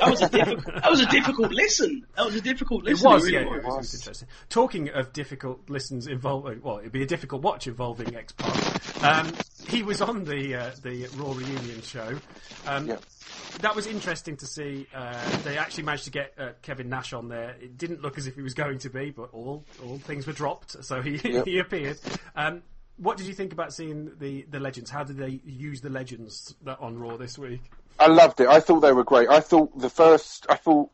that was a difficult that was a difficult listen. That was a difficult It listen. was, really yeah, it was. was, it was interesting. Talking of difficult listens involving, well, it'd be a difficult watch involving X Pac. Um, he was on the uh, the Raw reunion show. Um, Yeah. That was interesting to see. Uh, they actually managed to get uh, Kevin Nash on there. It didn't look as if he was going to be, but all all things were dropped, so he Yep. he appeared. Um, what did you think about seeing the, the legends? How did they use the legends that on Raw this week? I loved it. I thought they were great. I thought the first, I thought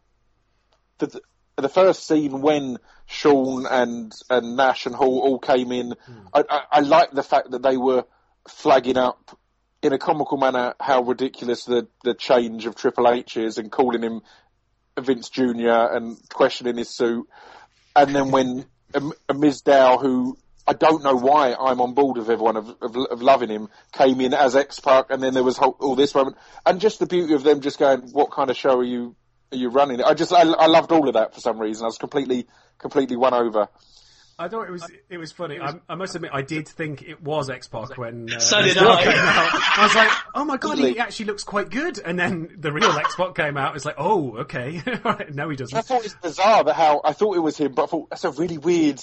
the the first scene when Shawn and and Nash and Hall all came in, I, I, I liked the fact that they were flagging up in a comical manner how ridiculous the the change of Triple H is and calling him Vince Jr. and questioning his suit, and then when um, Mizdow, who I don't know why I'm on board with everyone of, of, of loving him, came in as X Pac, and then there was whole, all this moment, and just the beauty of them just going, "What kind of show are you are you running?" I just I, I loved all of that for some reason. I was completely completely won over. I thought it was it was funny. I, I must admit, I did think it was X Pac when uh, So did I. came out. I was like, oh my god, he actually looks quite good. And then the real X Pac came out. It's like, oh, okay, Right, no, he doesn't. I thought it's bizarre that how I thought it was him, but I thought that's a really weird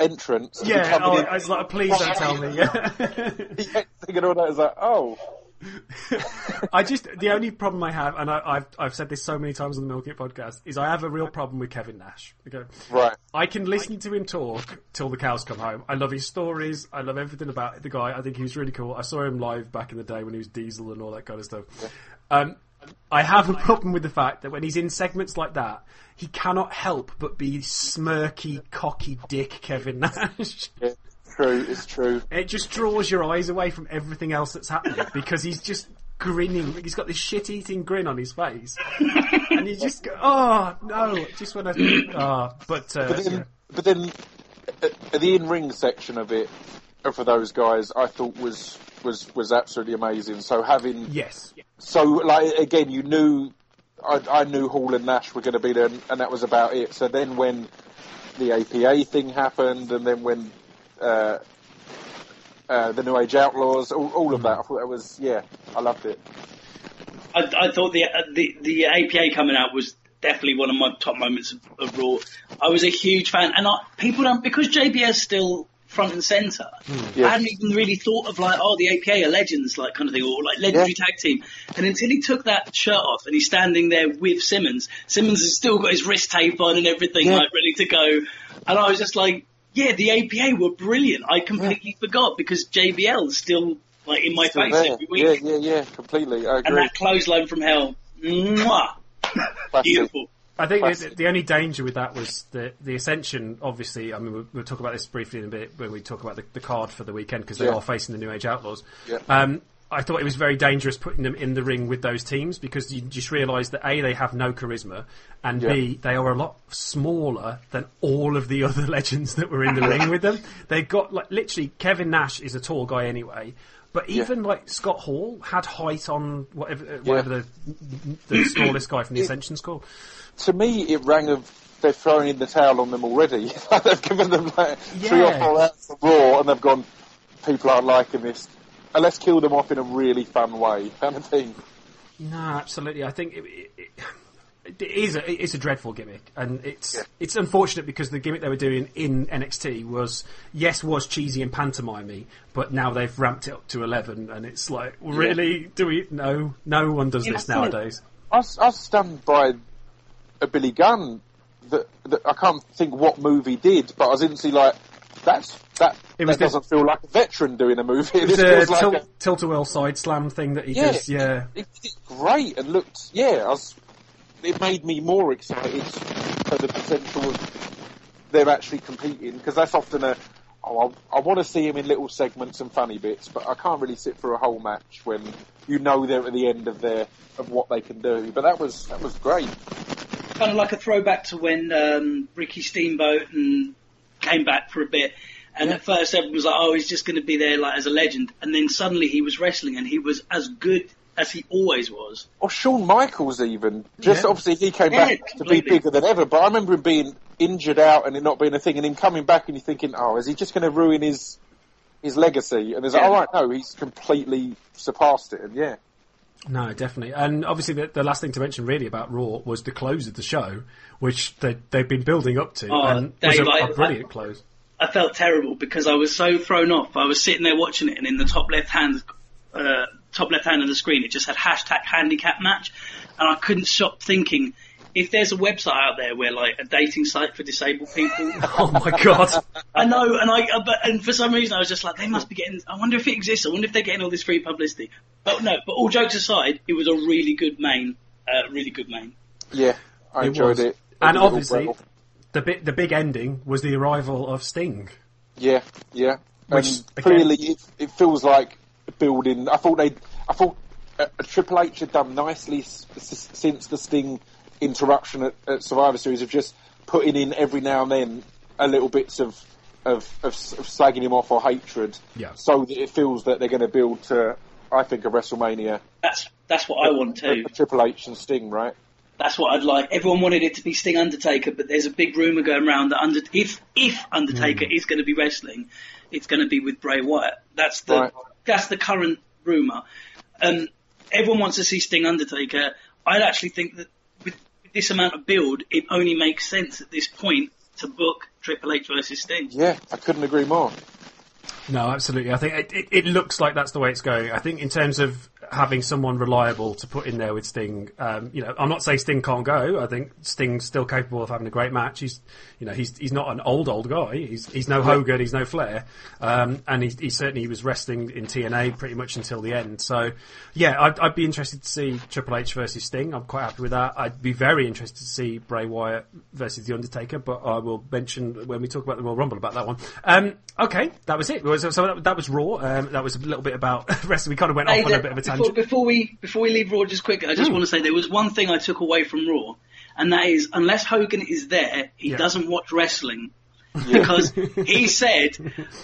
entrance. Yeah, oh, I was like, please don't tell me. Yeah. Yeah, thinking all that is like, oh, I just the only problem I have, and I, I've I've said this so many times on the Milk It podcast, is I have a real problem with Kevin Nash. Okay, right. I can listen to him talk till the cows come home. I love his stories. I love everything about the guy. I think he was really cool. I saw him live back in the day when he was Diesel and all that kind of stuff. Um, I have a problem with the fact that when he's in segments like that, he cannot help but be smirky, cocky dick Kevin Nash. Yeah, true, it's true. It just draws your eyes away from everything else that's happening because he's just grinning. He's got this shit-eating grin on his face, and you just go, "Oh no!" Just want to. Oh, but, uh, But then, yeah. but then uh, the in-ring section of it uh, for those guys, I thought was was was absolutely amazing. So having yes, so like again, you knew I, I knew Hall and Nash were going to be there, and, and that was about it. So then when the APA thing happened, and then when uh, uh, the New Age Outlaws, all, all of that, I thought that was yeah, I loved it. I, I thought the, uh, the the APA coming out was definitely one of my top moments of, of Raw. I was a huge fan, and I, people don't because JBS still front and center. Yeah. I hadn't even really thought of like, oh, the APA are legends, like kind of thing, or like legendary Yeah. tag team. And until he took that shirt off and he's standing there with Simmons, Simmons has still got his wrist tape on and everything, Yeah. like ready to go. And I was just like, yeah, the APA were brilliant. I completely forgot because JBL is still like in my Still face there. every week. Yeah, yeah, yeah, completely. I And that clothesline from hell, mwah, beautiful. I think the, the only danger with that was the the ascension. Obviously, I mean, we'll, we'll talk about this briefly in a bit when we talk about the, the card for the weekend because they Yeah. are facing the New Age Outlaws. Yeah. Um, I thought it was very dangerous putting them in the ring with those teams because you just realise that a they have no charisma, and Yeah. b they are a lot smaller than all of the other legends that were in the ring with them. They've got like literally Kevin Nash is a tall guy anyway. But even like Scott Hall had height on whatever uh, whatever the the smallest guy from the Ascension's called. To me, it rang of they're throwing in the towel on them already. they've given them like three or four hours of Raw, and they've gone. People aren't liking this. And let's kill them off in a really fun way, kind of thing. No, absolutely. I think it, it, it, it is a, it's a dreadful gimmick, and it's Yeah. it's unfortunate because the gimmick they were doing in NXT was yes was cheesy and pantomimey, but now they've ramped it up to eleven, and it's like really do we? No, no one does Yeah, this nowadays. I was, I was stunned by a Billy Gunn that, that I can't think what movie did, but I was instantly like, that's that. It was that the- doesn't feel like a veteran doing a movie. It was a like tilt, a- tilt-a-whirl side slam thing that he Yeah. does. Yeah, it did great and looked yeah. I was, it made me more excited for the potential of them actually competing because that's often a. Oh, I, I want to see him in little segments and funny bits, but I can't really sit through a whole match when you know they're at the end of their of what they can do. But that was that was great. Kind of like a throwback to when um, Ricky Steamboat and came back for a bit. And at first everyone was like, "Oh, he's just going to be there like as a legend," and then suddenly he was wrestling, and he was as good as he always was. Or Shawn Michaels even. Just Yeah. obviously he came Yeah, back to be bigger than ever, but I remember him being injured out and it not being a thing and him coming back and you're thinking, oh, is he just going to ruin his his legacy? And there's like, Yeah. all right, no, he's completely surpassed it. And yeah, No, definitely. And obviously, the, the last thing to mention really about Raw was the close of the show, which they, they've been building up to, Oh, and was Dave, a, I- a brilliant close. I felt terrible because I was so thrown off. I was sitting there watching it, and in the top left hand, uh, top left hand of the screen, it just had hashtag handicap match, and I couldn't stop thinking. If there's a website out there where like a dating site for disabled people, Oh my god! I know, and I, uh, but, and for some reason I was just like, they must be getting. I wonder if it exists. I wonder if they're getting all this free publicity. But no, but all jokes aside, it was a really good main, uh, really good main. yeah, I It enjoyed was. it. And obviously, rebel. the big the big ending was the arrival of Sting. yeah, yeah. Which, and again- clearly, it, it feels like building. I thought they, I thought uh, Triple H had done nicely s- s- since the Sting interruption at, at Survivor Series of just putting in every now and then a little bits of of, of, of slagging him off or hatred, Yeah. so that it feels that they're going to build to, I think, a WrestleMania. That's that's what I want too. a Triple H and Sting, right? That's what I'd like. Everyone wanted it to be Sting Undertaker, but there's a big rumor going around that under, if if Undertaker is going to be wrestling, it's going to be with Bray Wyatt. That's the Right. that's the current rumor. Um, everyone wants to see Sting Undertaker. I'd actually think that with, with this amount of build, it only makes sense at this point to book Triple H versus Sting. Yeah, I couldn't agree more. No, absolutely. I think it, it, it looks like that's the way it's going. I think in terms of having someone reliable to put in there with Sting, um, you know, I'm not saying Sting can't go. I think Sting's still capable of having a great match. He's, you know, he's he's not an old old guy. He's he's no Hogan. He's no Flair, um, and he, he certainly was wrestling in TNA pretty much until the end. So, yeah, I'd, I'd be interested to see Triple H versus Sting. I'm quite happy with that. I'd be very interested to see Bray Wyatt versus The Undertaker, but I will mention when we talk about the Royal Rumble about that one. Um, okay, that was it. So, so that, that was Raw. Um, that was a little bit about wrestling. We kind of went off on a bit of a before, tangent. before we before we leave Raw, just quick, I just want to say there was one thing I took away from Raw, and that is unless Hogan is there, he Yeah. doesn't watch wrestling. because he said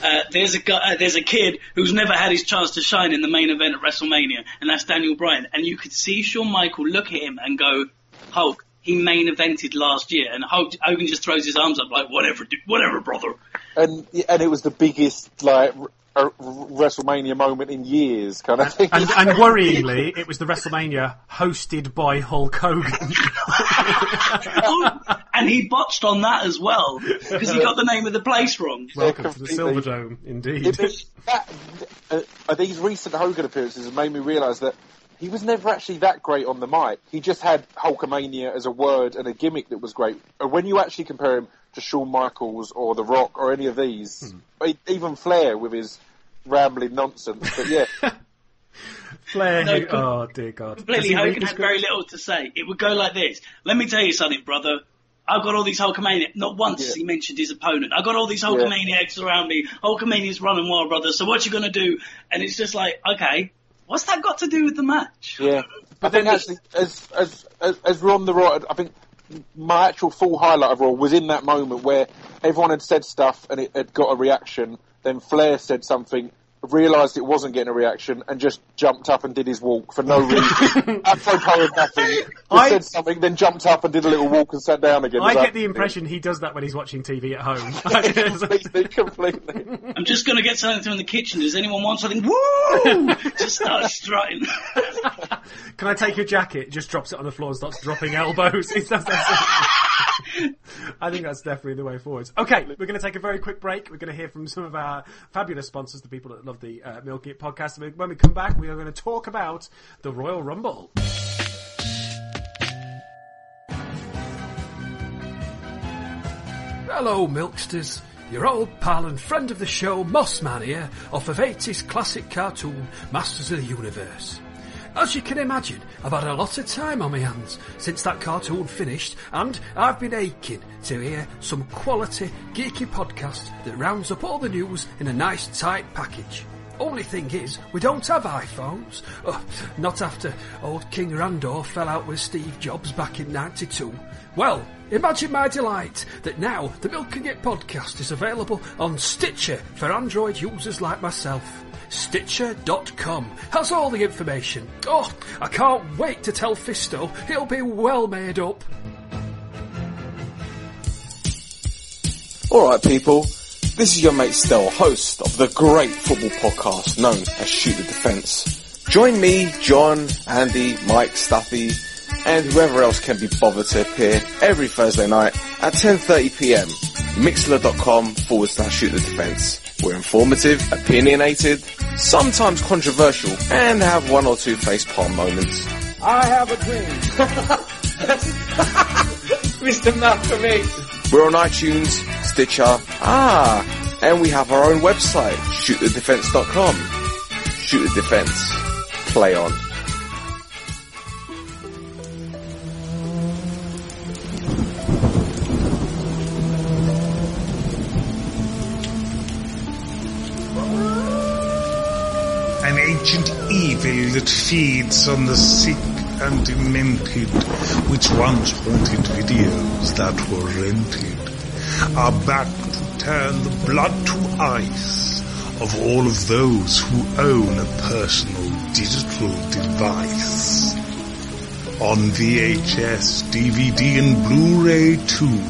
uh, there's a guy, uh, there's a kid who's never had his chance to shine in the main event at WrestleMania, and that's Daniel Bryan. And you could see Shawn Michael look at him and go, "Hulk, he main evented last year," and Hulk, Hogan just throws his arms up like, "Whatever, dude, whatever, brother." And and it was the biggest like r- r- WrestleMania moment in years, kind of thing. And, and worryingly, it was the WrestleMania hosted by Hulk Hogan. Oh, and he botched on that as well because he got the name of the place wrong. Welcome to the completely. Silverdome, indeed. It- it- that, uh, uh, these recent Hogan appearances have made me realise that he was never actually that great on the mic. He just had Hulkamania as a word and a gimmick that was great. And when you actually compare him to Shawn Michaels or The Rock or any of these, hmm. e- even Flair with his rambling nonsense. But yeah, Flair. No, who- oh dear God. Does Completely, he Hogan the had very little to say. It would go like this. Let me tell you something, brother. I've got all these Hulkamaniacs. Not once Yeah. he mentioned his opponent. I've got all these Hulkamaniacs around me. Hulkamania's running wild, brother. So what you gonna do? And it's just like, okay, what's that got to do with the match? Yeah, I then think actually, as as as, as we're on the right, I think my actual full highlight of Raw was in that moment where everyone had said stuff and it had got a reaction. Then Flair said something, realised it wasn't getting a reaction, and just jumped up and did his walk for no reason. Apropos of nothing, just I- said something, then jumped up and did a little walk and sat down again. I get like- the impression he does that when he's watching TV at home. completely, completely. I'm just gonna get something in the kitchen. Does anyone want something? Woo! just start strutting. Can I take your jacket? Just drops it on the floor and starts dropping elbows. It's- that's- that's- I think that's definitely the way forward. Okay, we're going to take a very quick break. We're going to hear from some of our fabulous sponsors, the people that love the uh, Milk It podcast. When we come back, we are going to talk about the Royal Rumble. Hello, Milksters. Your old pal and friend of the show, Mossman here, off of 80s classic cartoon Masters of the Universe. As you can imagine, I've had a lot of time on my hands since that cartoon finished, and I've been aching to hear some quality, geeky podcast that rounds up all the news in a nice tight package. Only thing is, we don't have iPhones. Oh, not after old King Randor fell out with Steve Jobs back in 92. Well, imagine my delight that now the Milk and It podcast is available on Stitcher for Android users like myself. Stitcher.com has all the information. Oh, I can't wait to tell Fisto he'll be well made up. Alright people, this is your mate Stel, host of the great football podcast known as Shoot the Defence. Join me, John, Andy, Mike, Stuffy, and whoever else can be bothered to appear every Thursday night at 10.30pm, mixlr.com forward slash shoot the defence. We're informative, opinionated, sometimes controversial, and have one or two facepalm moments. I have a dream. Mr. Malcolm X. We're on iTunes, Stitcher, ah, and we have our own website, shootthedefense.com. Shoot the Defense. Play on. That feeds on the sick and demented, which once haunted videos that were rented, are back to turn the blood to ice of all of those who own a personal digital device. On VHS, DVD and Blu-ray too.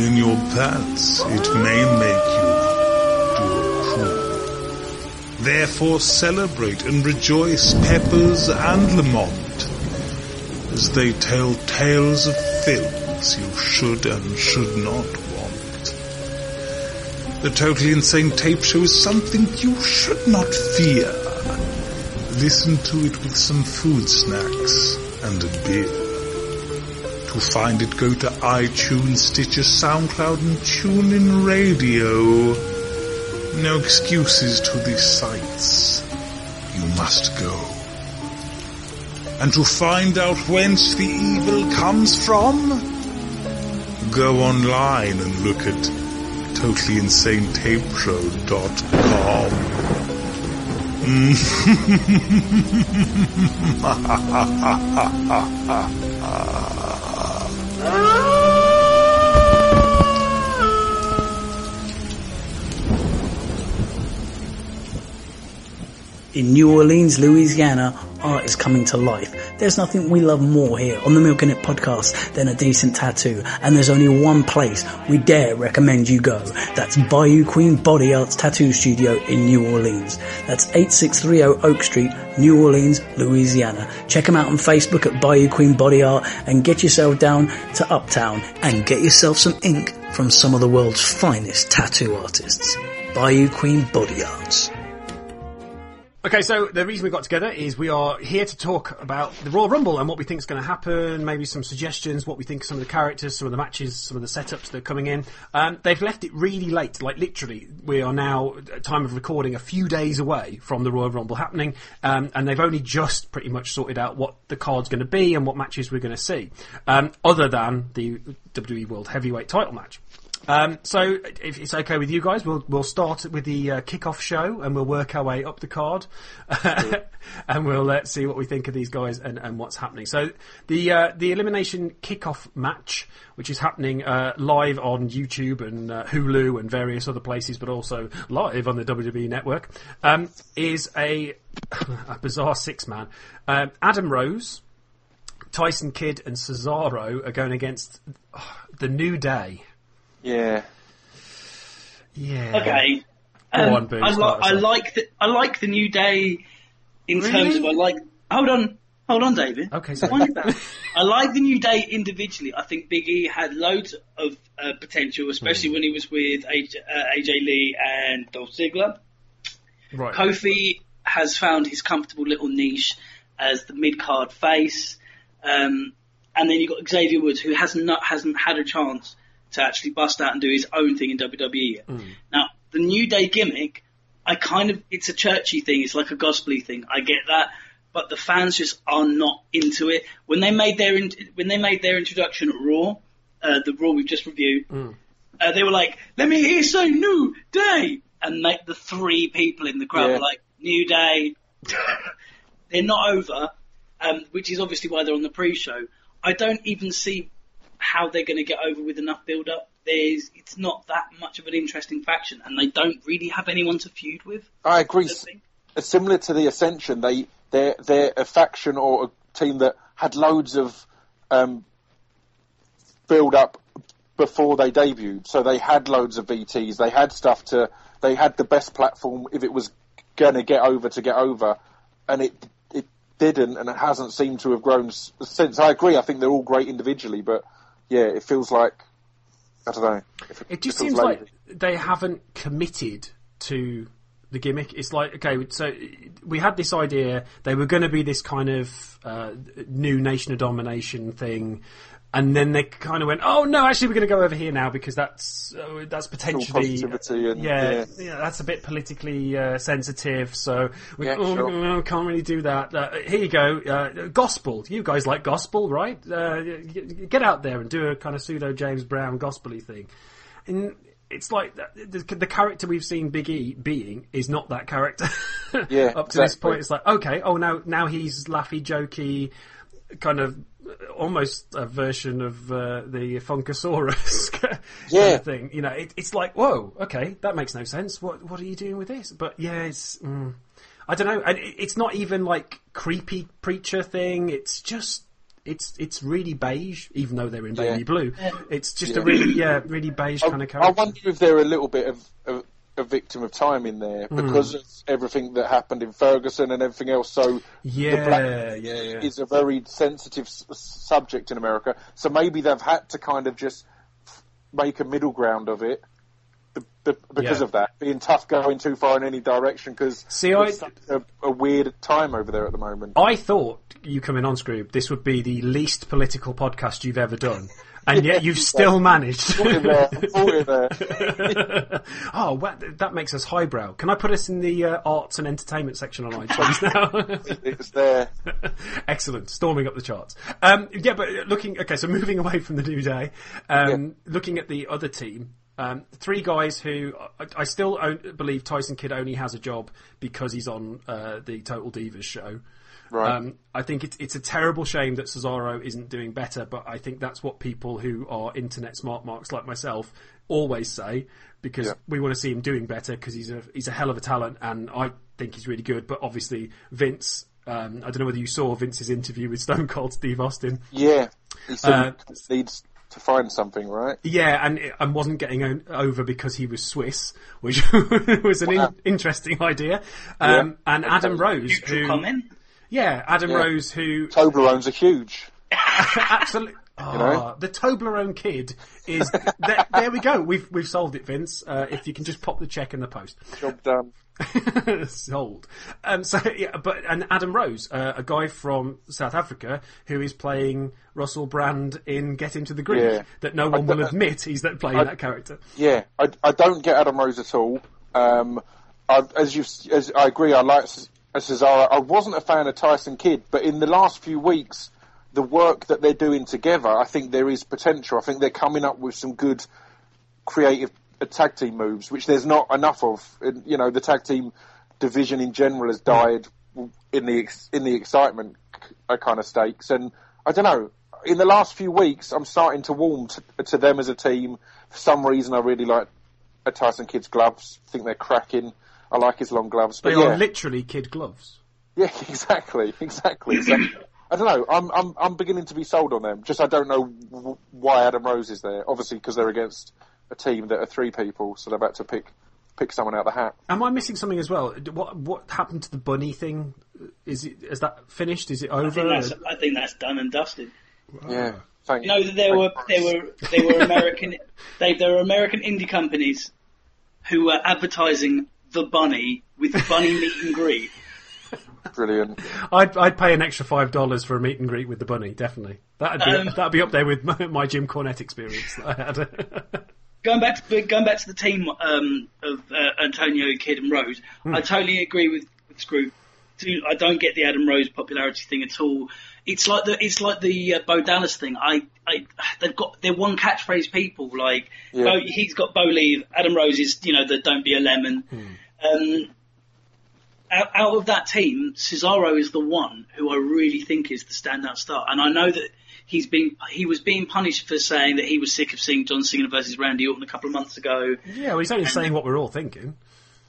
In your pants, it may make you Therefore celebrate and rejoice Peppers and Lamont as they tell tales of films you should and should not want. The Totally Insane Tape Show is something you should not fear. Listen to it with some food snacks and a beer. To find it, go to iTunes, Stitcher, SoundCloud, and TuneIn Radio. No excuses to these sights. You must go. And to find out whence the evil comes from, go online and look at In New Orleans, Louisiana, art is coming to life. There's nothing we love more here on the Milk and It podcast than a decent tattoo, and there's only one place we dare recommend you go. That's Bayou Queen Body Arts Tattoo Studio in New Orleans. That's 8630 Oak Street, New Orleans, Louisiana. Check them out on Facebook at Bayou Queen Body Art and get yourself down to Uptown and get yourself some ink from some of the world's finest tattoo artists. Bayou Queen Body Arts. Okay, so the reason we got together is we are here to talk about the Royal Rumble and what we think is going to happen, maybe some suggestions, what we think of some of the characters, some of the matches, some of the setups that are coming in. Um, they've left it really late, like literally, we are now, time of recording, a few days away from the Royal Rumble happening, um, and they've only just pretty much sorted out what the card's going to be and what matches we're going to see, um, other than the WWE World Heavyweight title match. Um, so, if it's okay with you guys, we'll we'll start with the uh, kick-off show and we'll work our way up the card, and we'll uh, see what we think of these guys and, and what's happening. So, the uh, the elimination kick-off match, which is happening uh, live on YouTube and uh, Hulu and various other places, but also live on the WWE network, um, is a, a bizarre six-man. Um, Adam Rose, Tyson Kidd, and Cesaro are going against the New Day. Yeah. Yeah. Okay. Go Um, on, Boo, I, li- I like the I like the new day in terms of I like. Hold on, hold on, David. Okay, sorry. Wind it back. I like the new day individually. I think Big E had loads of uh, potential, especially Hmm. when he was with AJ, uh, AJ Lee and Dolph Ziggler. Right. Kofi has found his comfortable little niche as the mid card face, um, and then you've got Xavier Woods who has not hasn't had a chance to actually bust out and do his own thing in WWE. yet. Now the New Day gimmick, I kind of it's a churchy thing, it's like a gospely thing. I get that, but the fans just are not into it. When they made their in, when they made their introduction at Raw, uh, the Raw we've just reviewed, uh, they were like, "Let me hear say New Day," and make the three people in the crowd Yeah. were like, "New Day." they're not over, um, which is obviously why they're on the pre-show. I don't even see how they're going to get over with enough build-up. There's, it's not that much of an interesting faction, and they don't really have anyone to feud with. I agree. I. Similar to the Ascension, they they're they're a faction or a team that had loads of um, build up before they debuted. So they had loads of VTs. They had stuff to. They had the best platform if it was going to get over to get over, and it it didn't, and it hasn't seemed to have grown since. I agree. I think they're all great individually, but yeah, it feels like I don't know. If It just feels seems like they haven't committed to the gimmick. It's like okay, so we had this idea they were going to be this kind of uh, new Nation of Domination thing. And then they kind of went, "Oh no, actually, we're going to go over here now because that's uh, that's potentially positivity and- yeah, yeah. yeah, that's a bit politically uh, sensitive. So we Yeah, oh, sure. can't really do that. Uh, here you go, uh, gospel. You guys like gospel, right? Uh, get out there and do a kind of pseudo James Brown gospely thing. And it's like the, the, the character we've seen Big E being is not that character. Yeah, Up to this point, it's like okay, oh now now he's laughy, jokey, kind of uh, almost a version of uh, the Funkasaurus kind Yeah. of thing. You know, it, it's like whoa, okay, that makes no sense. What what are you doing with this? But yeah, it's. Mm, I don't know, and it- it's not even like creepy preacher thing. It's just it's it's really beige, even though they're in baby Yeah. blue. It's just a really yeah really beige kind of I wonder if they're a little bit of, of a victim of time in there Hmm. because of everything that happened in Ferguson and everything else. So Yeah, yeah, yeah. is a very sensitive s- subject in America. So maybe they've had to kind of just make a middle ground of it. Because Yeah. of that, being tough going too far in any direction because See, I- it's a, a weird time over there at the moment. I thought you coming on, Scroob, this would be the least political podcast you've ever done, and yet you've still managed. Put it there, put it there. oh, well, that makes us highbrow. Can I put us in the uh, arts and entertainment section on iTunes now? It's there. Excellent, storming up the charts. Um, yeah, but looking okay, so moving away from the New Day, um, looking at the other team. Um, three guys who I, I still own, believe Tyson Kidd only has a job because he's on uh, the Total Divas show. Right. Um, I think it's it's a terrible shame that Cesaro isn't doing better, but I think that's what people who are internet smart marks like myself always say because Yeah. we want to see him doing better because he's a he's a hell of a talent and I think he's really good. But obviously Vince, um, I don't know whether you saw Vince's interview with Stone Cold Steve Austin. Yeah. He said Uh, he needs to find something, right? Yeah, and and wasn't getting o- over because he was Swiss, which was an Wow. in, interesting idea. Um, And Adam Rose, who comment. Yeah, Adam Yeah. Rose, who Toblerones are huge. absolutely You know? Ah, the Toblerone kid is there, there. we go. We've we've solved it, Vince. Uh, if you can just pop the check in the post. Job done. Sold. Um, so, yeah, but and Adam Rose, uh, a guy from South Africa who is playing Russell Brand in Get Into the Groove. Yeah. That no one will admit he's that playing that character. Yeah, I, I don't get Adam Rose at all. Um, I, as you, as I agree, I like Cesaro. I wasn't a fan of Tyson Kidd, but in the last few weeks, the work that they're doing together, I think there is potential. I think they're coming up with some good creative uh, tag team moves, which there's not enough of. And, you know, the tag team division in general has died in the in the excitement uh, kind of stakes. And I don't know. In the last few weeks, I'm starting to warm to, to them as a team. For some reason, I really like uh, Tyson Kidd's gloves. I think they're cracking. I like his long gloves. But They yeah, are literally kid gloves. yeah, exactly, exactly. So, I don't know. I'm I'm I'm beginning to be sold on them. Just I don't know w- why Adam Rose is there. Obviously, because they're against a team that are three people, so they're about to pick pick someone out of the hat. Am I missing something as well? What what happened to the bunny thing? Is it is that finished? Is it I think over? that's I think that's done and dusted. Yeah, thank You know that there were there were there were American they there were American indie companies who were advertising the bunny with bunny meet and greet. brilliant. I'd I'd pay an extra five dollars for a meet and greet with the bunny. Definitely, that'd be Um, that'd be up there with my, my Jim Cornette experience that I had. Going back to going back to the team um, of uh, Antonio, Kidd, and Rose, I totally agree with with Screw. I don't get the Adam Rose popularity thing at all. It's like the it's like the uh, Bo Dallas thing. I, I they've got they're one catchphrase people. Like Yeah. Bo, he's got Bo Leave. Adam Rose is you know the don't be a lemon. Um, out, out of that team, Cesaro is the one who I really think is the standout star. And I know that he's been he was being punished for saying that he was sick of seeing John Cena versus Randy Orton a couple of months ago. yeah, well, he's only saying what we're all thinking.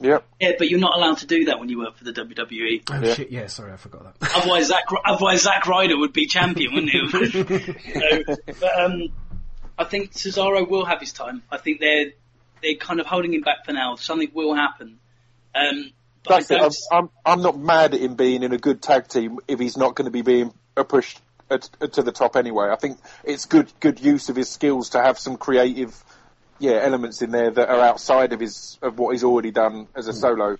Yep. Yeah, but you're not allowed to do that when you work for the WWE. Oh Yeah. shit! Yeah, sorry, I forgot that. otherwise, Zack otherwise Zack Ryder would be champion, wouldn't he? so, but um, I think Cesaro will have his time. I think they're they're kind of holding him back for now. Something will happen. Um, That's it. I'm, I'm I'm not mad at him being in a good tag team if he's not going to be being uh, pushed at, at- to the top anyway. I think it's good good use of his skills to have some creative yeah elements in there that are outside of his of what he's already done as a solo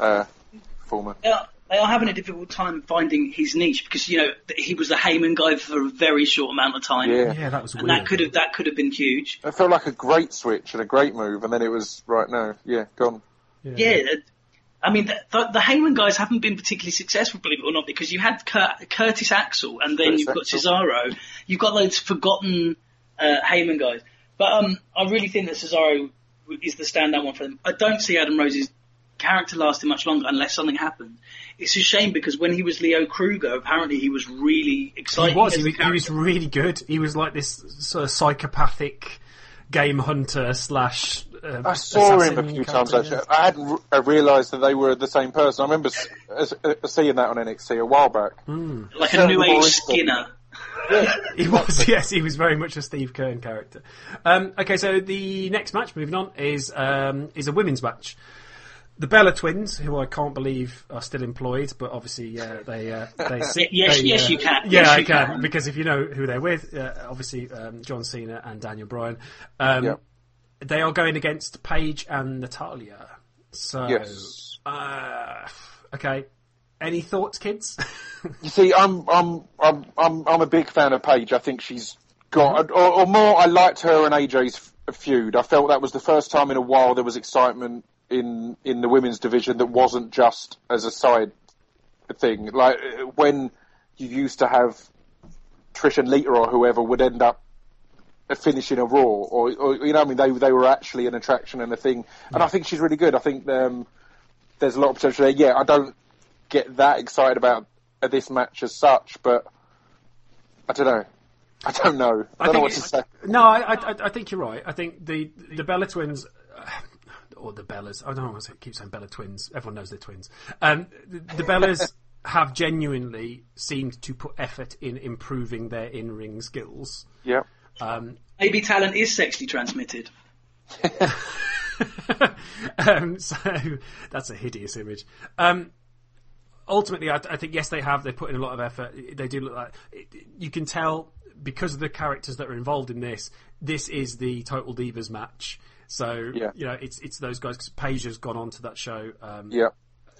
uh, performer. they are, they are having a difficult time finding his niche because you know he was a Heyman guy for a very short amount of time. Yeah. Yeah, that was And weird. that could have that could have been huge. It felt like a great switch and a great move, and then it was right now, yeah, gone. Yeah. uh, I mean, the, the, the Heyman guys haven't been particularly successful, believe it or not, because you had Cur- Curtis Axel and then Curtis you've got Axel. Cesaro. You've got those forgotten uh, Heyman guys. But um, I really think that Cesaro is the standout one for them. I don't see Adam Rose's character lasting much longer unless something happens. It's a shame because when he was Leo Kruger, apparently he was really exciting. He was. He was, he was really good. He was like this sort of psychopathic game hunter slash. Uh, I saw him a few times character, actually. I hadn't re- realised that they were the same person. I remember s- s- uh, seeing that on NXT a while back. like a new more age. Skinner. yeah. He was, yes, he was very much a Steve Kern character. Um, okay, so the next match, moving on, is um, is a women's match. The Bella twins, who I can't believe are still employed, but obviously uh, they uh, they sit, Yes, they, yes, uh, you can. Yeah, Yes, I can, can. because if you know who they're with, uh, obviously um, John Cena and Daniel Bryan. Um, Yep. They are going against Paige and Natalya. So, Yes. uh, okay. Any thoughts, kids? You see, I'm I'm I'm I'm I'm a big fan of Paige. I think she's got, or, or more, I liked her and AJ's f- feud. I felt that was the first time in a while there was excitement in in the women's division that wasn't just as a side thing. Like uh, when you used to have Trish and Lita or whoever would end up finishing a Raw, or, or you know, I mean, they they were actually an attraction and a thing. And I think she's really good. I think um, there's a lot of potential there. Yeah, I don't get that excited about uh, this match as such, but I don't know. I don't know. I don't know what to say. No, I, I, I think you're right. I think the the Bella twins, uh, or the Bellas. I don't know. I keep saying Bella twins. Everyone knows they're twins. Um, the, the Bellas have genuinely seemed to put effort in improving their in ring skills. Yeah. Maybe talent is sexually transmitted. um, so that's a hideous image. Um, ultimately, I, I think yes, they have. They put in a lot of effort. They do look like you can tell because of the characters that are involved in this, this is the Total Divas match. So Yeah. you know, it's it's those guys because Paige has gone on to that show. Um, Yeah.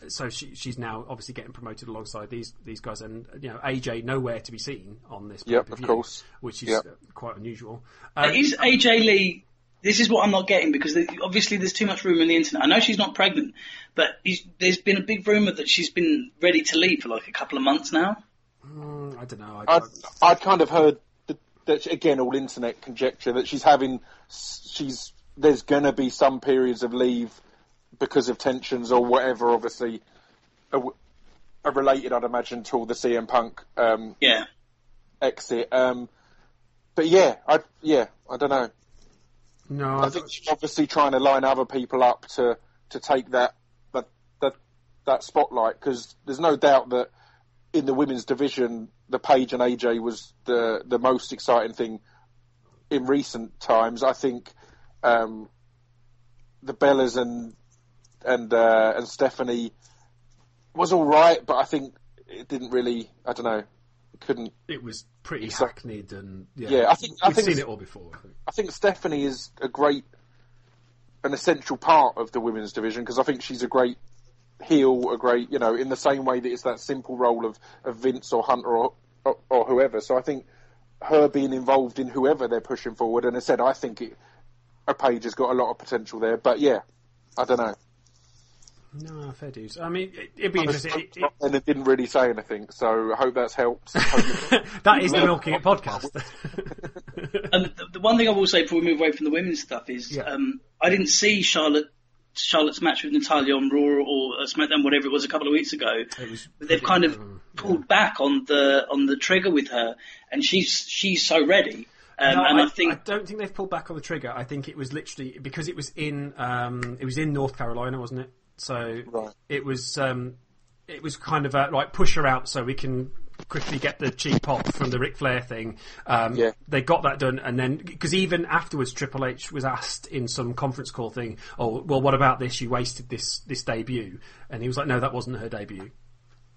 So she, she's now obviously getting promoted alongside these these guys, and you know AJ nowhere to be seen on this. Yep, of course. which is Yep. uh, quite unusual. Um, Is AJ Lee? This is what I'm not getting because the, obviously there's too much rumour on the internet. I know she's not pregnant, but is, there's been a big rumour that she's been ready to leave for like a couple of months now. mm, I don't know. I, I'd, I'd kind of heard that, that again, all internet conjecture that she's having, she's there's going to be some periods of leave because of tensions or whatever. Obviously, are, are related, I'd imagine, to all the CM Punk um, Yeah. exit. Um, but yeah, I yeah, I don't know. no, I think she's obviously trying to line other people up to to take that that that, that spotlight because there's no doubt that in the women's division, the Paige and AJ was the the most exciting thing in recent times. I think um, the Bellas and and uh, and Stephanie was all right, but I think it didn't really. I don't know. It couldn't. it was pretty So- hackneyed, and yeah, Yeah, I think- I we've seen it all before. I think. I think Stephanie is a great, an essential part of the women's division because I think she's a great heel, a great, you know, in the same way that it's that simple role of, of Vince or Hunter or, or or whoever. So I think her being involved in whoever they're pushing forward, and I said I think it, a Paige has got a lot of potential there. But yeah, I don't know. No, fair dues. I mean, it, it'd be interesting. It- it- and it didn't really say anything, so I hope that's helped. Hope- that is the Milking It podcast. And the, the one thing I will say before we move away from the women's stuff is Yeah. um, I didn't see Charlotte Charlotte's match with Natalya on Raw or uh, SmackDown, whatever it was, a couple of weeks ago. was They've kind of pulled back on the on the trigger with her, and she's she's so ready. Um, No, and I, I, think I don't think they've pulled back on the trigger. I think it was literally because it was in um, it was in North Carolina, wasn't it? So Right. it was um, it was kind of a, like push her out so we can quickly get the cheap pop from the Ric Flair thing. Um, Yeah. They got that done, and then because even afterwards, Triple H was asked in some conference call thing, "Oh, well, what about this? You wasted this this debut," and he was like, "No, that wasn't her debut."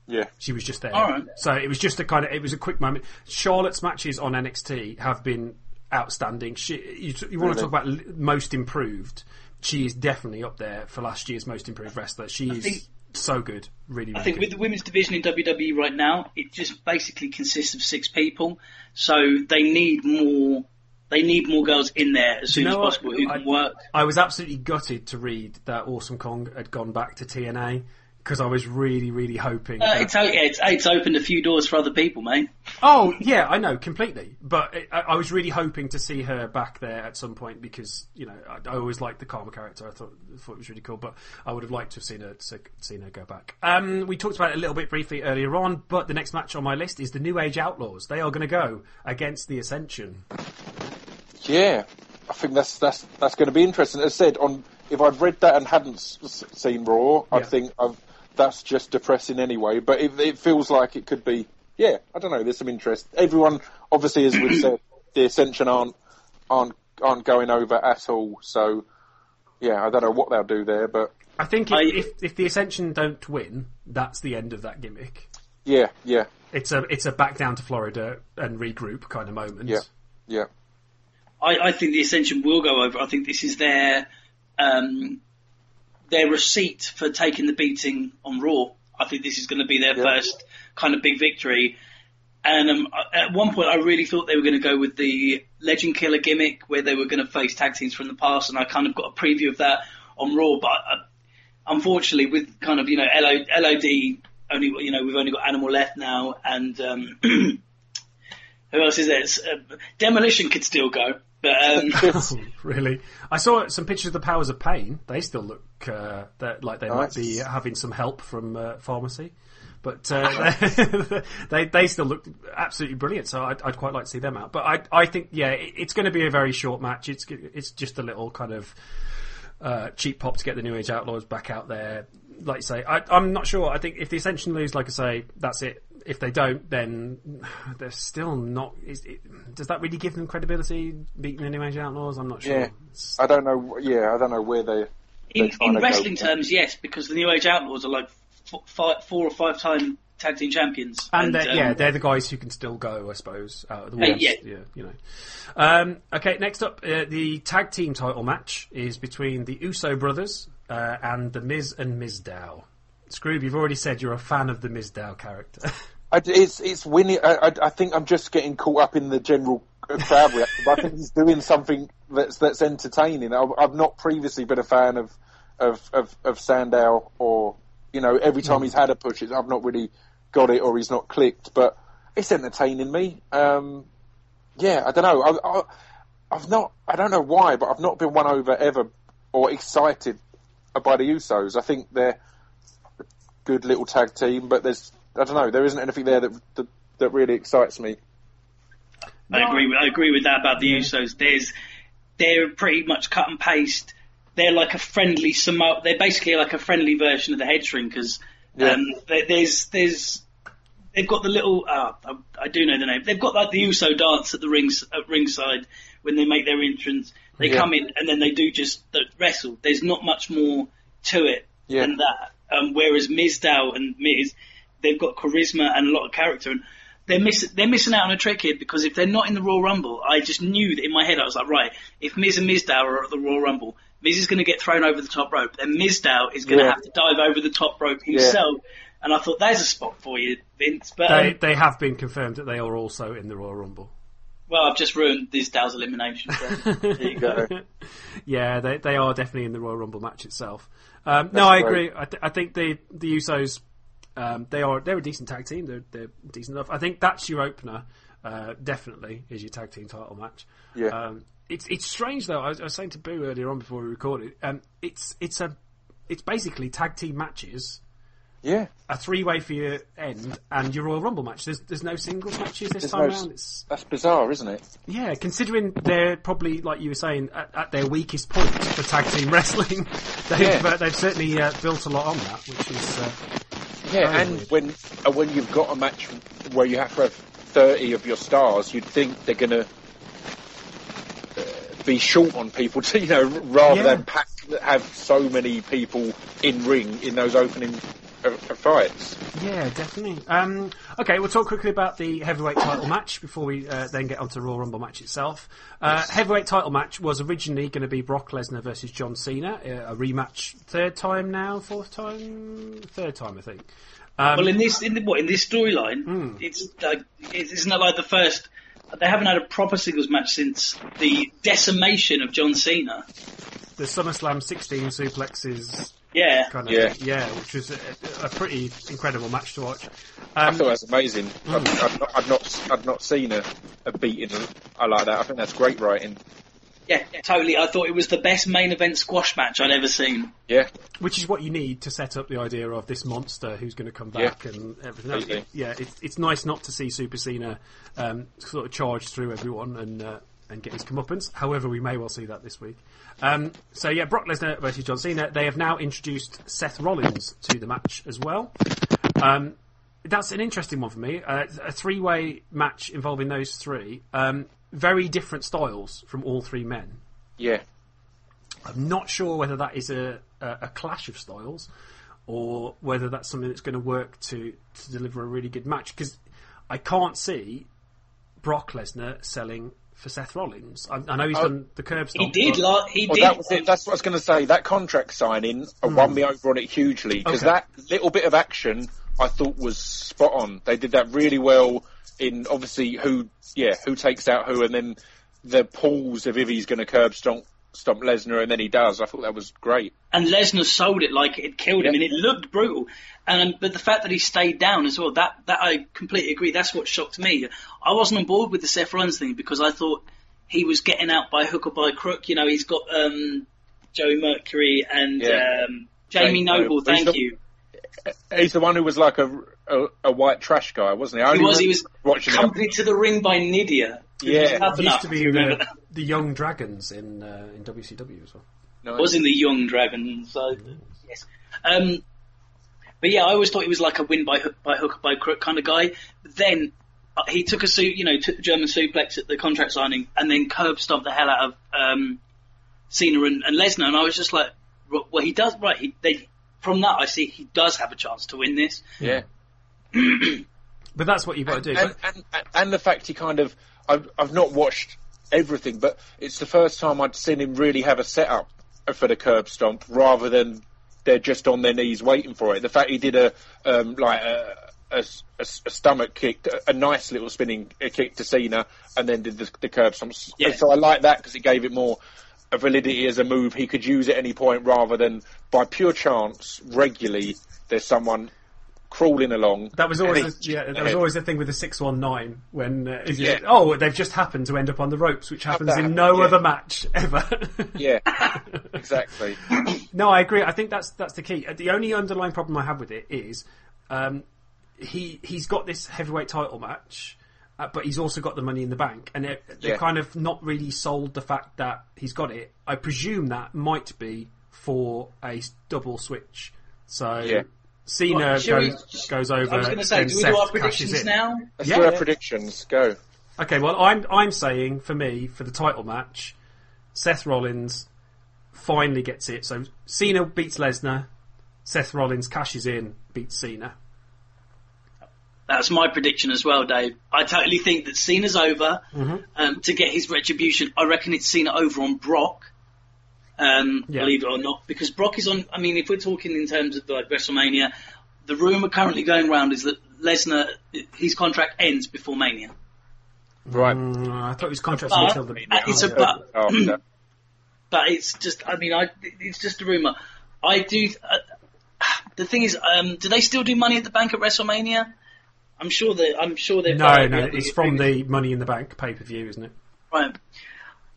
yeah, She was just there. All right. So it was just a kind of, it was a quick moment. Charlotte's matches on NXT have been outstanding. She, you, you want to talk about most improved. She is definitely up there for last year's most improved wrestler. She is think- so good. Really, really I think good. with the women's division in WWE right now, it just basically consists of six people. So they need more. They need more girls in there as soon know as possible who I- can work. I was absolutely gutted to read that Awesome Kong had gone back to TNA because I was really, really hoping. Uh, that- it's, it's it's opened a few doors for other people, mate. Oh yeah, I know completely. But it, I, I was really hoping to see her back there at some point because you know I, I always liked the Karma character. I thought thought it was really cool, but I would have liked to have seen her se- seen her go back. Um, we talked about it a little bit briefly earlier on, but the next match on my list is the New Age Outlaws. They are going to go against the Ascension. yeah. I think that's that's that's going to be interesting. As I said, on if I'd read that and hadn't s- s- seen Raw, I'd Yeah. think I've, that's just depressing anyway. But it, it feels like it could be. Yeah, I don't know. There's some interest. Everyone, obviously, as we've said, the Ascension aren't aren't aren't going over at all. So yeah, I don't know what they'll do there, but I think if, I- if if the Ascension don't win, that's the end of that gimmick. yeah, yeah, It's a it's a back down to Florida and regroup kind of moment. yeah, yeah. I, I think the Ascension will go over. I think this is their um, their receipt for taking the beating on Raw. I think this is going to be their Yeah. first kind of big victory. And um, at one point, I really thought they were going to go with the Legend Killer gimmick, where they were going to face tag teams from the past, and I kind of got a preview of that on Raw. But uh, unfortunately, with kind of you know LO, LOD only, you know, we've only got Animal left now, and um, who else is there? It's, uh, Demolition could still go, but um, Oh, really? I saw some pictures of the Powers of Pain. They still look uh, like they might be having some help from uh, pharmacy, but uh, they they still look absolutely brilliant. So I'd, I'd quite like to see them out. But I I think yeah, it, it's going to be a very short match. It's it's just a little kind of uh, cheap pop to get the New Age Outlaws back out there. Like you say, I, I'm not sure. I think if the Ascension lose, like I say, that's it. If they don't, then they're still not. Is it, does that really give them credibility beating the New Age Outlaws? I'm not sure. Yeah, I don't know. Yeah, I don't know where they. in, they're in wrestling terms, yes, because the New Age Outlaws are like f- five, four or five time tag team champions. And, they're, um, yeah, they're the guys who can still go, I suppose, out of the Uh, ones. yeah. you know. Um, okay, next up, uh, the tag team title match is between the Uso brothers uh, and the Miz and Mizdow. Scroob, you've already said you're a fan of the Mizdow character. I, it's it's winning. I, I, I think I'm just getting caught up in the general crowd reaction. but I think he's doing something that's that's entertaining. I've, I've not previously been a fan of of of, of Sandow, or you know, every time he's had a push, I've not really got it, or he's not clicked. But it's entertaining me. Um, yeah, I don't know. I, I, I've not. I don't know why, but I've not been won over ever or excited by the Usos. I think they're a good little tag team, but there's I don't know. There isn't anything there that that, that really excites me. I agree. With, I agree with that about the Usos. There's they're pretty much cut and paste. They're like a friendly Samo. They're basically like a friendly version of the Head Shrinkers. Yeah. Um, there's there's they've got the little. Uh, I, I do know the name. They've got like the Uso dance at the rings at ringside when they make their entrance. They Yeah. come in and then they do just the wrestle. There's not much more to it Yeah. than that. Um, whereas Mizdow and Miz, they've got charisma and a lot of character, and they're miss- they're missing out on a trick here because if they're not in the Royal Rumble, I just knew that in my head I was like, right, if Miz and Mizdow are at the Royal Rumble, Miz is going to get thrown over the top rope, then Mizdow is going to Yeah. have to dive over the top rope himself. And I thought, there's a spot for you, Vince. But they, um, they have been confirmed that they are also in the Royal Rumble. well, I've just ruined Mizdow's elimination. So. There you go. Yeah, they they are definitely in the Royal Rumble match itself. Um, no, I That's agree. I, th- I think the the Usos um, they are they're a decent tag team. They're they're decent enough. I think that's your opener. Uh, definitely is your tag team title match. Yeah. Um, it's it's strange though. I was, I was saying to Boo earlier on before we recorded. Um, it's it's a it's basically tag team matches. Yeah, A three way for your end and your Royal Rumble match. There's there's no singles matches this There's time no s- round. It's that's bizarre, isn't it? yeah, considering they're probably like you were saying at, at their weakest point for tag team wrestling, they've Yeah. uh, they've certainly uh, built a lot on that, which is uh, Yeah, and when uh, when you've got a match where you have to have thirty of your stars, you'd think they're gonna uh, be short on people, to, you know, rather Yeah. than pack have so many people in ring in those opening fights. yeah, definitely. Um, okay, we'll talk quickly about the heavyweight title match before we uh, then get onto the Royal Rumble match itself. Uh, Heavyweight title match was originally going to be Brock Lesnar versus John Cena, uh, a rematch, third time now, fourth time, third time I think. Um, Well, in this, in the, what, in this storyline, Hmm. it's like, it- isn't it like the first? They haven't had a proper singles match since the decimation of John Cena. The SummerSlam 16 suplexes Yeah, kind of Yeah. yeah, which was a, a pretty incredible match to watch. I Um, thought that was amazing. I've, I'd, not, I'd not I'd not seen a, a beating I like that. I think that's great writing. yeah, totally. I thought it was the best main event squash match I'd ever seen. Yeah, which is what you need to set up the idea of this monster who's going to come back and everything else. Completely. Yeah, it's it's nice not to see Super Cena um, sort of charge through everyone and uh, and get his comeuppance. However, we may well see that this week. Um, so yeah, Brock Lesnar versus John Cena. They have now introduced Seth Rollins to the match as well. Um, that's an interesting one for me. Uh, a three-way match involving those three. Um, very different styles from all three men. yeah. I'm not sure whether that is a, a, a clash of styles or whether that's something that's going to work to, to deliver a really good match because I can't see Brock Lesnar selling for Seth Rollins. I, I know he's done the curb He did, but- like, he Well, did. that was it. That's what I was going to say. That contract signing uh, won me over on it hugely because Okay. that little bit of action I thought was spot on. They did that really well in obviously who, yeah, who takes out who, and then the pause of if he's going to curb stomp, stomp Lesnar, and then he does. I thought that was great. and Lesnar sold it like it killed him, Yeah. and it looked brutal. And um, but the fact that he stayed down as well, that that I completely agree. That's what shocked me. I wasn't on board with the Seth Rollins thing because I thought he was getting out by hook or by crook. You know, he's got um, Joey Mercury and Yeah. um, Jamie Noble. Thank He's the- you. He's the one who was like a, a, a white trash guy, wasn't he? I He was. He was watching it. accompanied to the ring by Nidia. Yeah. He used to be the, the Jung Dragons in uh, in WCW as well. No, was in the Young Dragon. So yes. Um, but yeah, I always thought he was like a win by hook, by hook or by crook kind of guy. But then uh, he took a suit, you know, took the German suplex at the contract signing, and then curb stomped the hell out of um, Cena and, and Lesnar. And I was just like, well, he does right. He, they, from that, I see he does have a chance to win this. yeah. But that's what you've got to do. and, But- and, and, and the fact he kind of I've, I've not watched everything, but it's the first time I'd seen him really have a setup for the curb stomp rather than they're just on their knees waiting for it. The fact he did a um, like a, a, a- a stomach kick, a, a nice little spinning uh, kick to Cena, and then did the, the curb stomp. Yeah. So I like that because it gave it more a validity as a move. He could use at any point rather than by pure chance regularly. There's someone crawling along. That was always yeah. That was always the thing with the six one nine when uh, it- Yeah. oh they've just happened to end up on the ropes, which happens that in no yeah. other match ever. Yeah, exactly. no, I agree. I think that's that's the key. Uh, The only underlying problem I have with it is um, he he's got this heavyweight title match. Uh, but he's also got the money in the bank, and they're, they're Yeah. kind of not really sold the fact that he's got it. I presume that might be for a double switch. So Yeah. Cena Right, shall we- goes, goes over. I was going to say, do we Seth do our predictions in. now? Let's Yeah, do our predictions. Go. Okay, well, I'm I'm saying for me for the title match, Seth Rollins finally gets it. So Cena beats Lesnar, Seth Rollins cashes in, beats Cena. That's my prediction as well, Dave. I totally think that Cena's over Mm-hmm. um, to get his retribution. I reckon it's Cena over on Brock. Um, Yeah. Believe it or not, because Brock is on. I mean, if we're talking in terms of like WrestleMania, the rumor currently going around is that Lesnar his contract ends before Mania. Right. Mm, I thought his contract But, until the. uh, it's a but. Oh, no. but it's just I mean I it's just a rumor. I do. Uh, the thing is, um, do they still do Money at the Bank at WrestleMania? I'm sure that I'm sure they've no, done no, it's from the Money in the Bank pay per view, isn't it? right.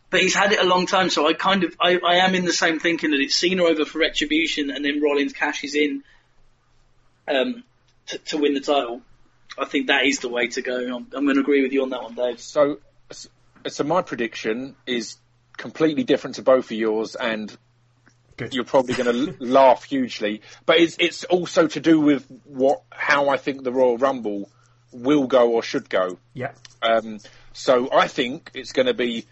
But he's had it a long time, so I kind of I, I am in the same thinking that it's Cena over for Retribution, and then Rollins cashes in um, to, to win the title. I think that is the way to go. I'm, I'm going to agree with you on that one, Dave. So, so my prediction is completely different to both of yours, and Good. you're probably going to laugh hugely. But it's it's also to do with what how I think the Royal Rumble will go or should go. Yeah. Um, so I think it's going to be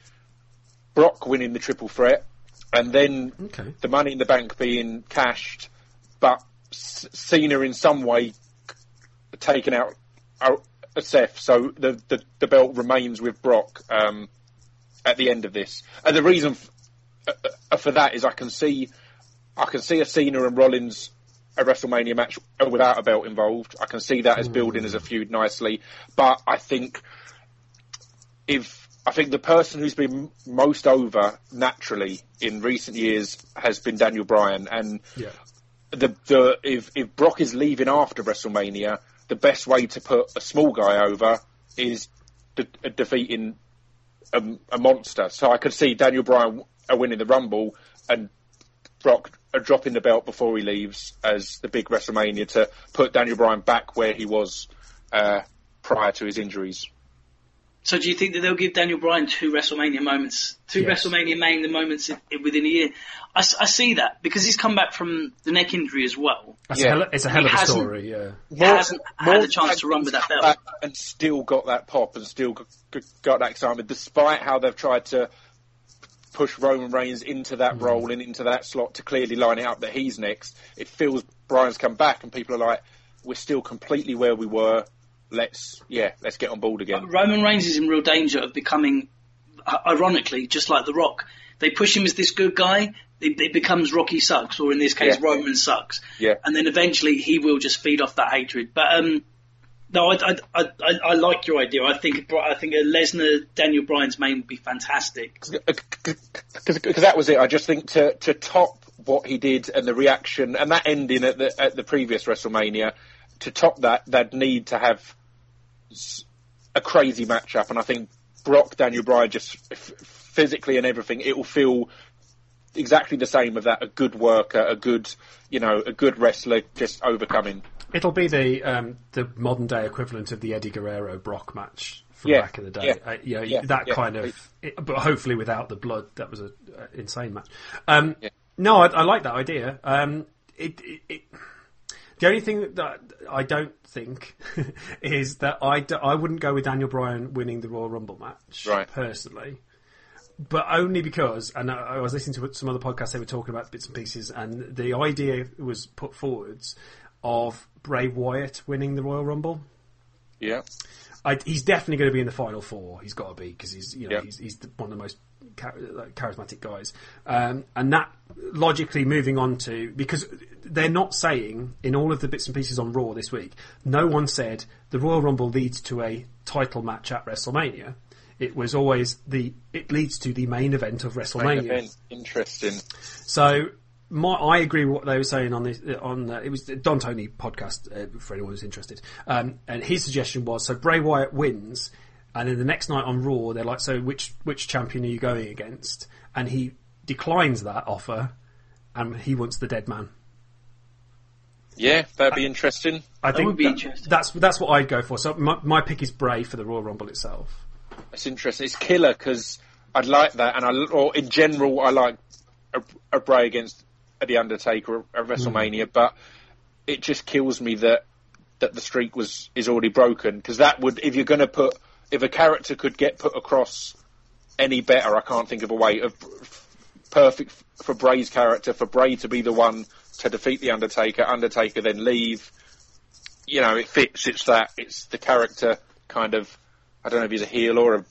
Brock winning the triple threat, and then Okay. the Money in the Bank being cashed, but S- Cena in some way taken out out Seth, so the, the the belt remains with Brock um, at the end of this. And the reason f- uh, uh, for that is I can see I can see a Cena and Rollins a WrestleMania match without a belt involved. I can see that as building as a feud nicely, but I think if I think the person who's been most over naturally in recent years has been Daniel Bryan, and Yeah. the the if if Brock is leaving after WrestleMania, the best way to put a small guy over is de- defeating a, a monster. So I could see Daniel Bryan winning the Rumble and Brock dropping the belt before he leaves as the big WrestleMania to put Daniel Bryan back where he was uh, prior to his injuries. So do you think that they'll give Daniel Bryan two WrestleMania moments, two Yes. WrestleMania main moments in, in- within a year? I see that because he's come back from the neck injury as well. That's Yeah. a hell, it's a hell of a hasn't- story, yeah. He hasn't had a chance to run with that come belt. back and still got that pop and still got, got that excitement, despite how they've tried to push Roman Reigns into Mm. that role and into that slot to clearly line it up that he's next. It feels Brian's come back and people are like, we're still completely where we were. Let's yeah, let's get on board again. Roman Reigns is in real danger of becoming, uh, ironically, just like The Rock. They push him as this good guy. It, it becomes Rocky sucks, or in this case, Yeah. Roman sucks. Yeah. And then eventually he will just feed off that hatred. But um, no, I, I, I, I, like your idea. I think I think a Lesnar Daniel Bryan's main would be fantastic. because that was it. I just think to to top what he did and the reaction and that ending at the at the previous WrestleMania, to top that, they'd need to have a crazy matchup. And I think Brock Daniel Bryan just f- physically and everything, it will feel exactly the same of that. A good worker, a good you know, a good wrestler just overcoming. It'll be the um, the modern day equivalent of the Eddie Guerrero Brock match from Yeah, back in the day. yeah, Uh, you know, yeah, that yeah. kind of, it, but hopefully without the blood. That was a uh, insane match. Um, No, I, I like that idea. Um, it, it, it, the only thing that I don't think is that I, d- I wouldn't go with Daniel Bryan winning the Royal Rumble match Right. personally. But only because, and I, was listening to some other podcasts, they were talking about bits and pieces, and the idea was put forwards of Bray Wyatt winning the Royal Rumble. Yeah. I, he's definitely going to be in the final four. He's got to be because he's you know Yeah. he's, he's the, one of the most char- charismatic guys. Um, and that logically moving on to because they're not saying in all of the bits and pieces on Raw this week. No one said the Royal Rumble leads to a title match at WrestleMania. It was always the it leads to the main event of Main WrestleMania. event. Interesting. So my, I agree with what they were saying on this on uh, it was the Don Tony podcast uh, for anyone who's interested. Um, and his suggestion was so Bray Wyatt wins, and then the next night on Raw they're like, so which which champion are you going against? And he declines that offer, and he wants the dead man. Yeah, that'd be interesting. I think would be that- interesting. That's that's what I'd go for. So my, my pick is Bray for the Royal Rumble itself. It's interesting. It's killer because I'd like that, and I or in general I like a, a Bray against the Undertaker at WrestleMania, mm. but it just kills me that that the streak was is already broken because that would if you're going to put if a character could get put across any better, I can't think of a way of perfect for Bray's character for Bray to be the one to defeat the Undertaker, Undertaker then leave. You know, it fits. It's that. It's the character kind of. I don't know if he's a heel or a,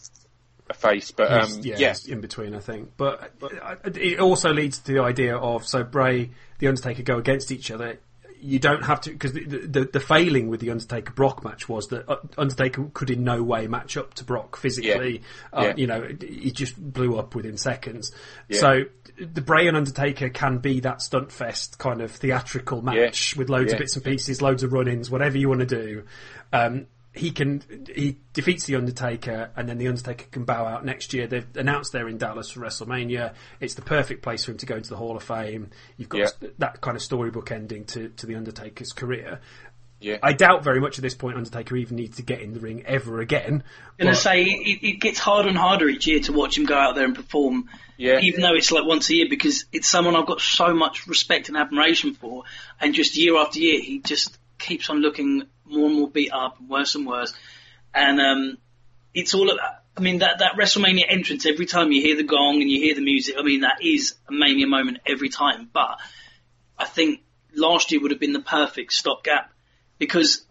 a face, but um, yeah, yeah, in between, I think. But uh, it also leads to the idea of so Bray, the Undertaker go against each other. You don't have to because the, the the failing with the Undertaker Brock match was that uh, Undertaker could in no way match up to Brock physically. Yeah. Uh, Yeah. You know, he just blew up within seconds. Yeah. So the Bray and Undertaker can be that stunt fest kind of theatrical match with loads of bits and pieces, loads of run-ins, whatever you want to do. Um, he can he defeats the Undertaker, and then the Undertaker can bow out next year. They've announced they're in Dallas for WrestleMania. It's the perfect place for him to go into the Hall of Fame. You've got Yeah. that kind of storybook ending to to the Undertaker's career. yeah. I doubt very much at this point Undertaker even needs to get in the ring ever again. going but- to say it, it gets harder and harder each year to watch him go out there and perform. Yeah. Even though it's like once a year, because it's someone I've got so much respect and admiration for, and just year after year, he just keeps on looking more and more beat up, and worse and worse. And um, it's all. I mean that that WrestleMania entrance every time you hear the gong and you hear the music. I mean that is a mania moment every time. But I think last year would have been the perfect stopgap because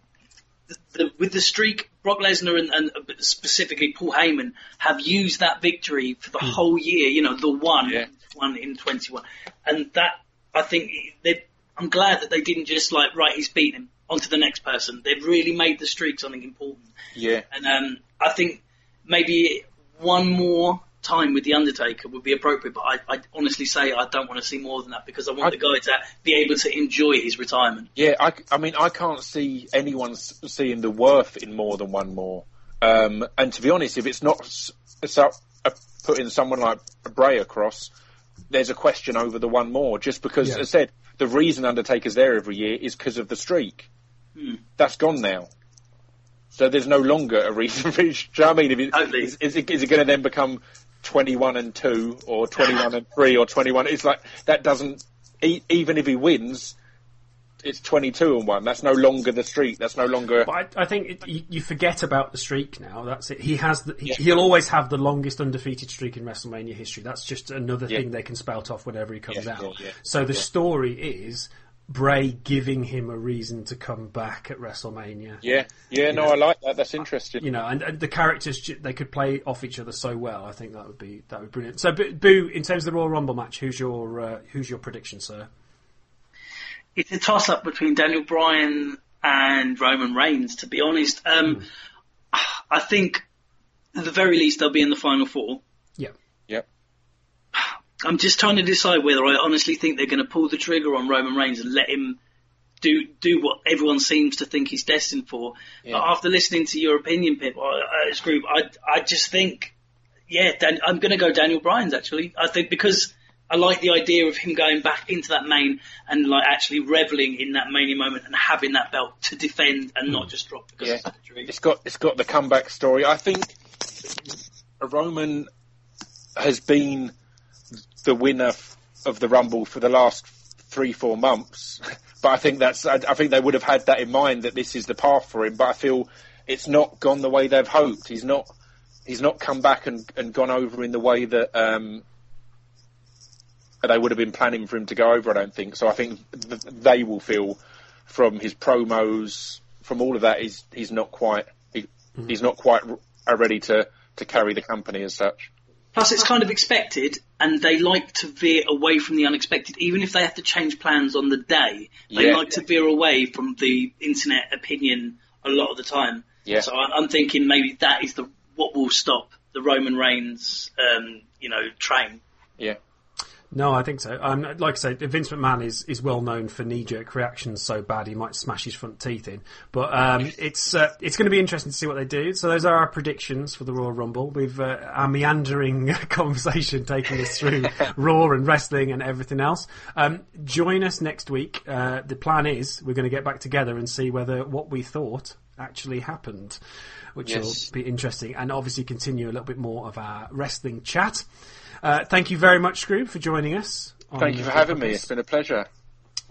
the, with the streak, Brock Lesnar and, and specifically Paul Heyman have used that victory for the whole year. You know, the one, Yeah. one in 21, and that I think they. I'm glad that they didn't just like right, he's beaten him. On to the next person. They've really made the streak something important. yeah. And um, I think maybe one more time with the Undertaker would be appropriate. But I, I honestly say I don't want to see more than that because I want I- the guy to be able to enjoy his retirement. Yeah, I, I mean, I can't see anyone seeing the worth in more than one more. Um, and to be honest, if it's not so, uh, putting someone like Bray across, there's a question over the one more. Just because, Yeah. as I said, the reason Undertaker's there every year is because of the streak. That's gone now. So there's no longer a reason for it. Do you know what I mean? If it, Totally. is, is it, is it going to then become 21 and 2 or 21 and 3 or 21? It's like, that doesn't, e- even if he wins, it's 22 and 1. That's no longer the streak. That's no longer. But I, I think it, you, you forget about the streak now. That's it. He has. The, he, Yeah. He'll always have the longest undefeated streak in WrestleMania history. That's just another Yeah. thing they can spout off whenever he comes Yeah, out. yeah, yeah. So the Yeah. story is Bray giving him a reason to come back at WrestleMania. Yeah, yeah, no, I like that. That's interesting. You know, and, and the characters they could play off each other so well. I think that would be that would be brilliant. So, Boo, Boo, in terms of the Royal Rumble match, who's your uh, who's your prediction, sir? it's a toss up between Daniel Bryan and Roman Reigns, to be honest. Um, I think at the very least they'll be in the final four. Yeah. I'm just trying to decide whether I honestly think they're going to pull the trigger on Roman Reigns and let him do do what everyone seems to think he's destined for. But after listening to your opinion, Pip, as group, I I just think, yeah, Dan, I'm going to go Daniel Bryan's actually. I think because I like the idea of him going back into that main and like actually reveling in that mania moment and having that belt to defend and not hmm. just drop because Yeah. It's got it's got the comeback story. I think Roman has been the winner f- of the Rumble for the last three four months, but I think that's I, I think they would have had that in mind that this is the path for him. But I feel it's not gone the way they've hoped. He's not he's not come back and, and gone over in the way that um, they would have been planning for him to go over. I don't think so. I think th- they will feel from his promos, from all of that, he's he's not quite he, he's not quite r- ready to to carry the company as such. Plus, it's kind of expected, and they like to veer away from the unexpected, even if they have to change plans on the day. They Yeah. like to veer away from the internet opinion a lot of the time. Yeah. So I'm thinking maybe that is the what will stop the Roman Reigns, um, you know, train. Yeah. No, I think so. Um, like I say, Vince McMahon is, is well known for knee jerk reactions so bad he might smash his front teeth in. But um, it's uh, it's going to be interesting to see what they do. So those are our predictions for the Royal Rumble. We've uh, our meandering conversation taking us through Raw and wrestling and everything else. Um, join us next week. Uh, the plan is we're going to get back together and see whether what we thought actually happened, which Yes. will be interesting, and obviously continue a little bit more of our wrestling chat. Uh, thank you very much, Scroob, for joining us. Thank you for having me. It's been a pleasure.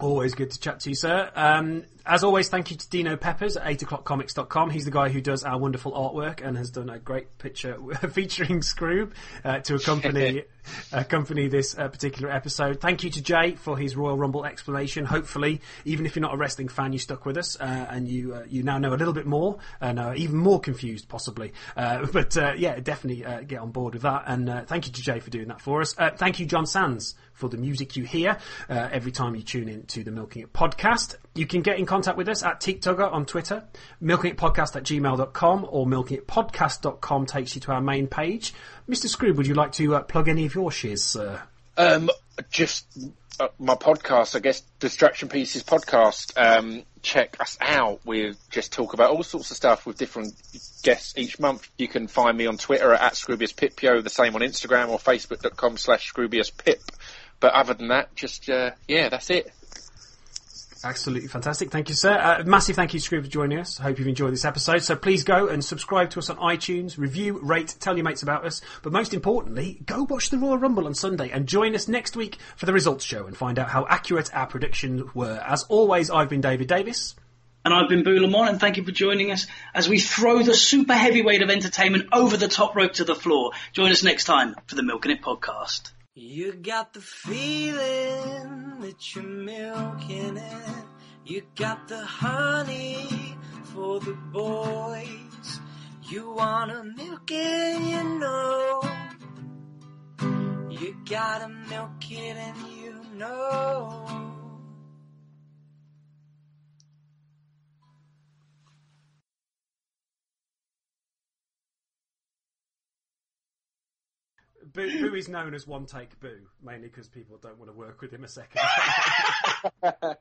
Always good to chat to you, sir. Um, as always, thank you to Dino Peppers at 8o'clockcomics.com. He's the guy who does our wonderful artwork and has done a great picture featuring Scroob uh, to accompany accompany this uh, particular episode. Thank you to Jay for his Royal Rumble explanation. Hopefully, even if you're not a wrestling fan, you stuck with us uh, and you uh, you now know a little bit more and are even more confused, possibly. Uh, but uh, yeah, definitely uh, get on board with that. And uh, thank you to Jay for doing that for us. Uh, thank you, John Sands, for the music you hear uh, every time you tune in to the Milking It podcast. You can get in contact with us at TeakTugger on Twitter, milkingitpodcast at gmail.com or milkingitpodcast.com takes you to our main page. Mr. Scroob, would you like to uh, plug any of your shiz, sir? Um, just uh, my podcast, I guess, Distraction Pieces podcast. Um, check us out. We just talk about all sorts of stuff with different guests each month. You can find me on Twitter at, at ScroobiusPipio, the same on Instagram or Facebook.com slash ScroobiusPip. But other than that, just, uh, yeah, that's it. Absolutely fantastic. Thank you, sir. Uh, massive thank you, Scroob, for joining us. Hope you've enjoyed this episode. So please go and subscribe to us on iTunes, review, rate, tell your mates about us. But most importantly, go watch the Royal Rumble on Sunday and join us next week for the results show and find out how accurate our predictions were. As always, I've been David Davis. And I've been Boo Lamont, and thank you for joining us as we throw the super heavyweight of entertainment over the top rope to the floor. Join us next time for the Milk and It podcast. You got the feeling that you're milking it. You got the honey for the boys. You wanna milk it, you know. You gotta milk it and you know. Boo, Boo is known as One Take Boo, mainly because people don't want to work with him a second.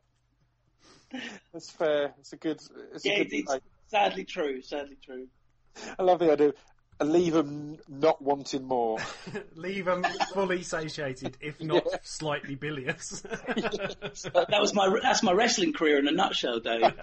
That's fair. It's a good, it's Yeah, a good it's play. sadly true, sadly true. I love the idea. Uh, leave them not wanting more. Leave them fully satiated, if not slightly bilious. That was my that's my wrestling career in a nutshell, Dave.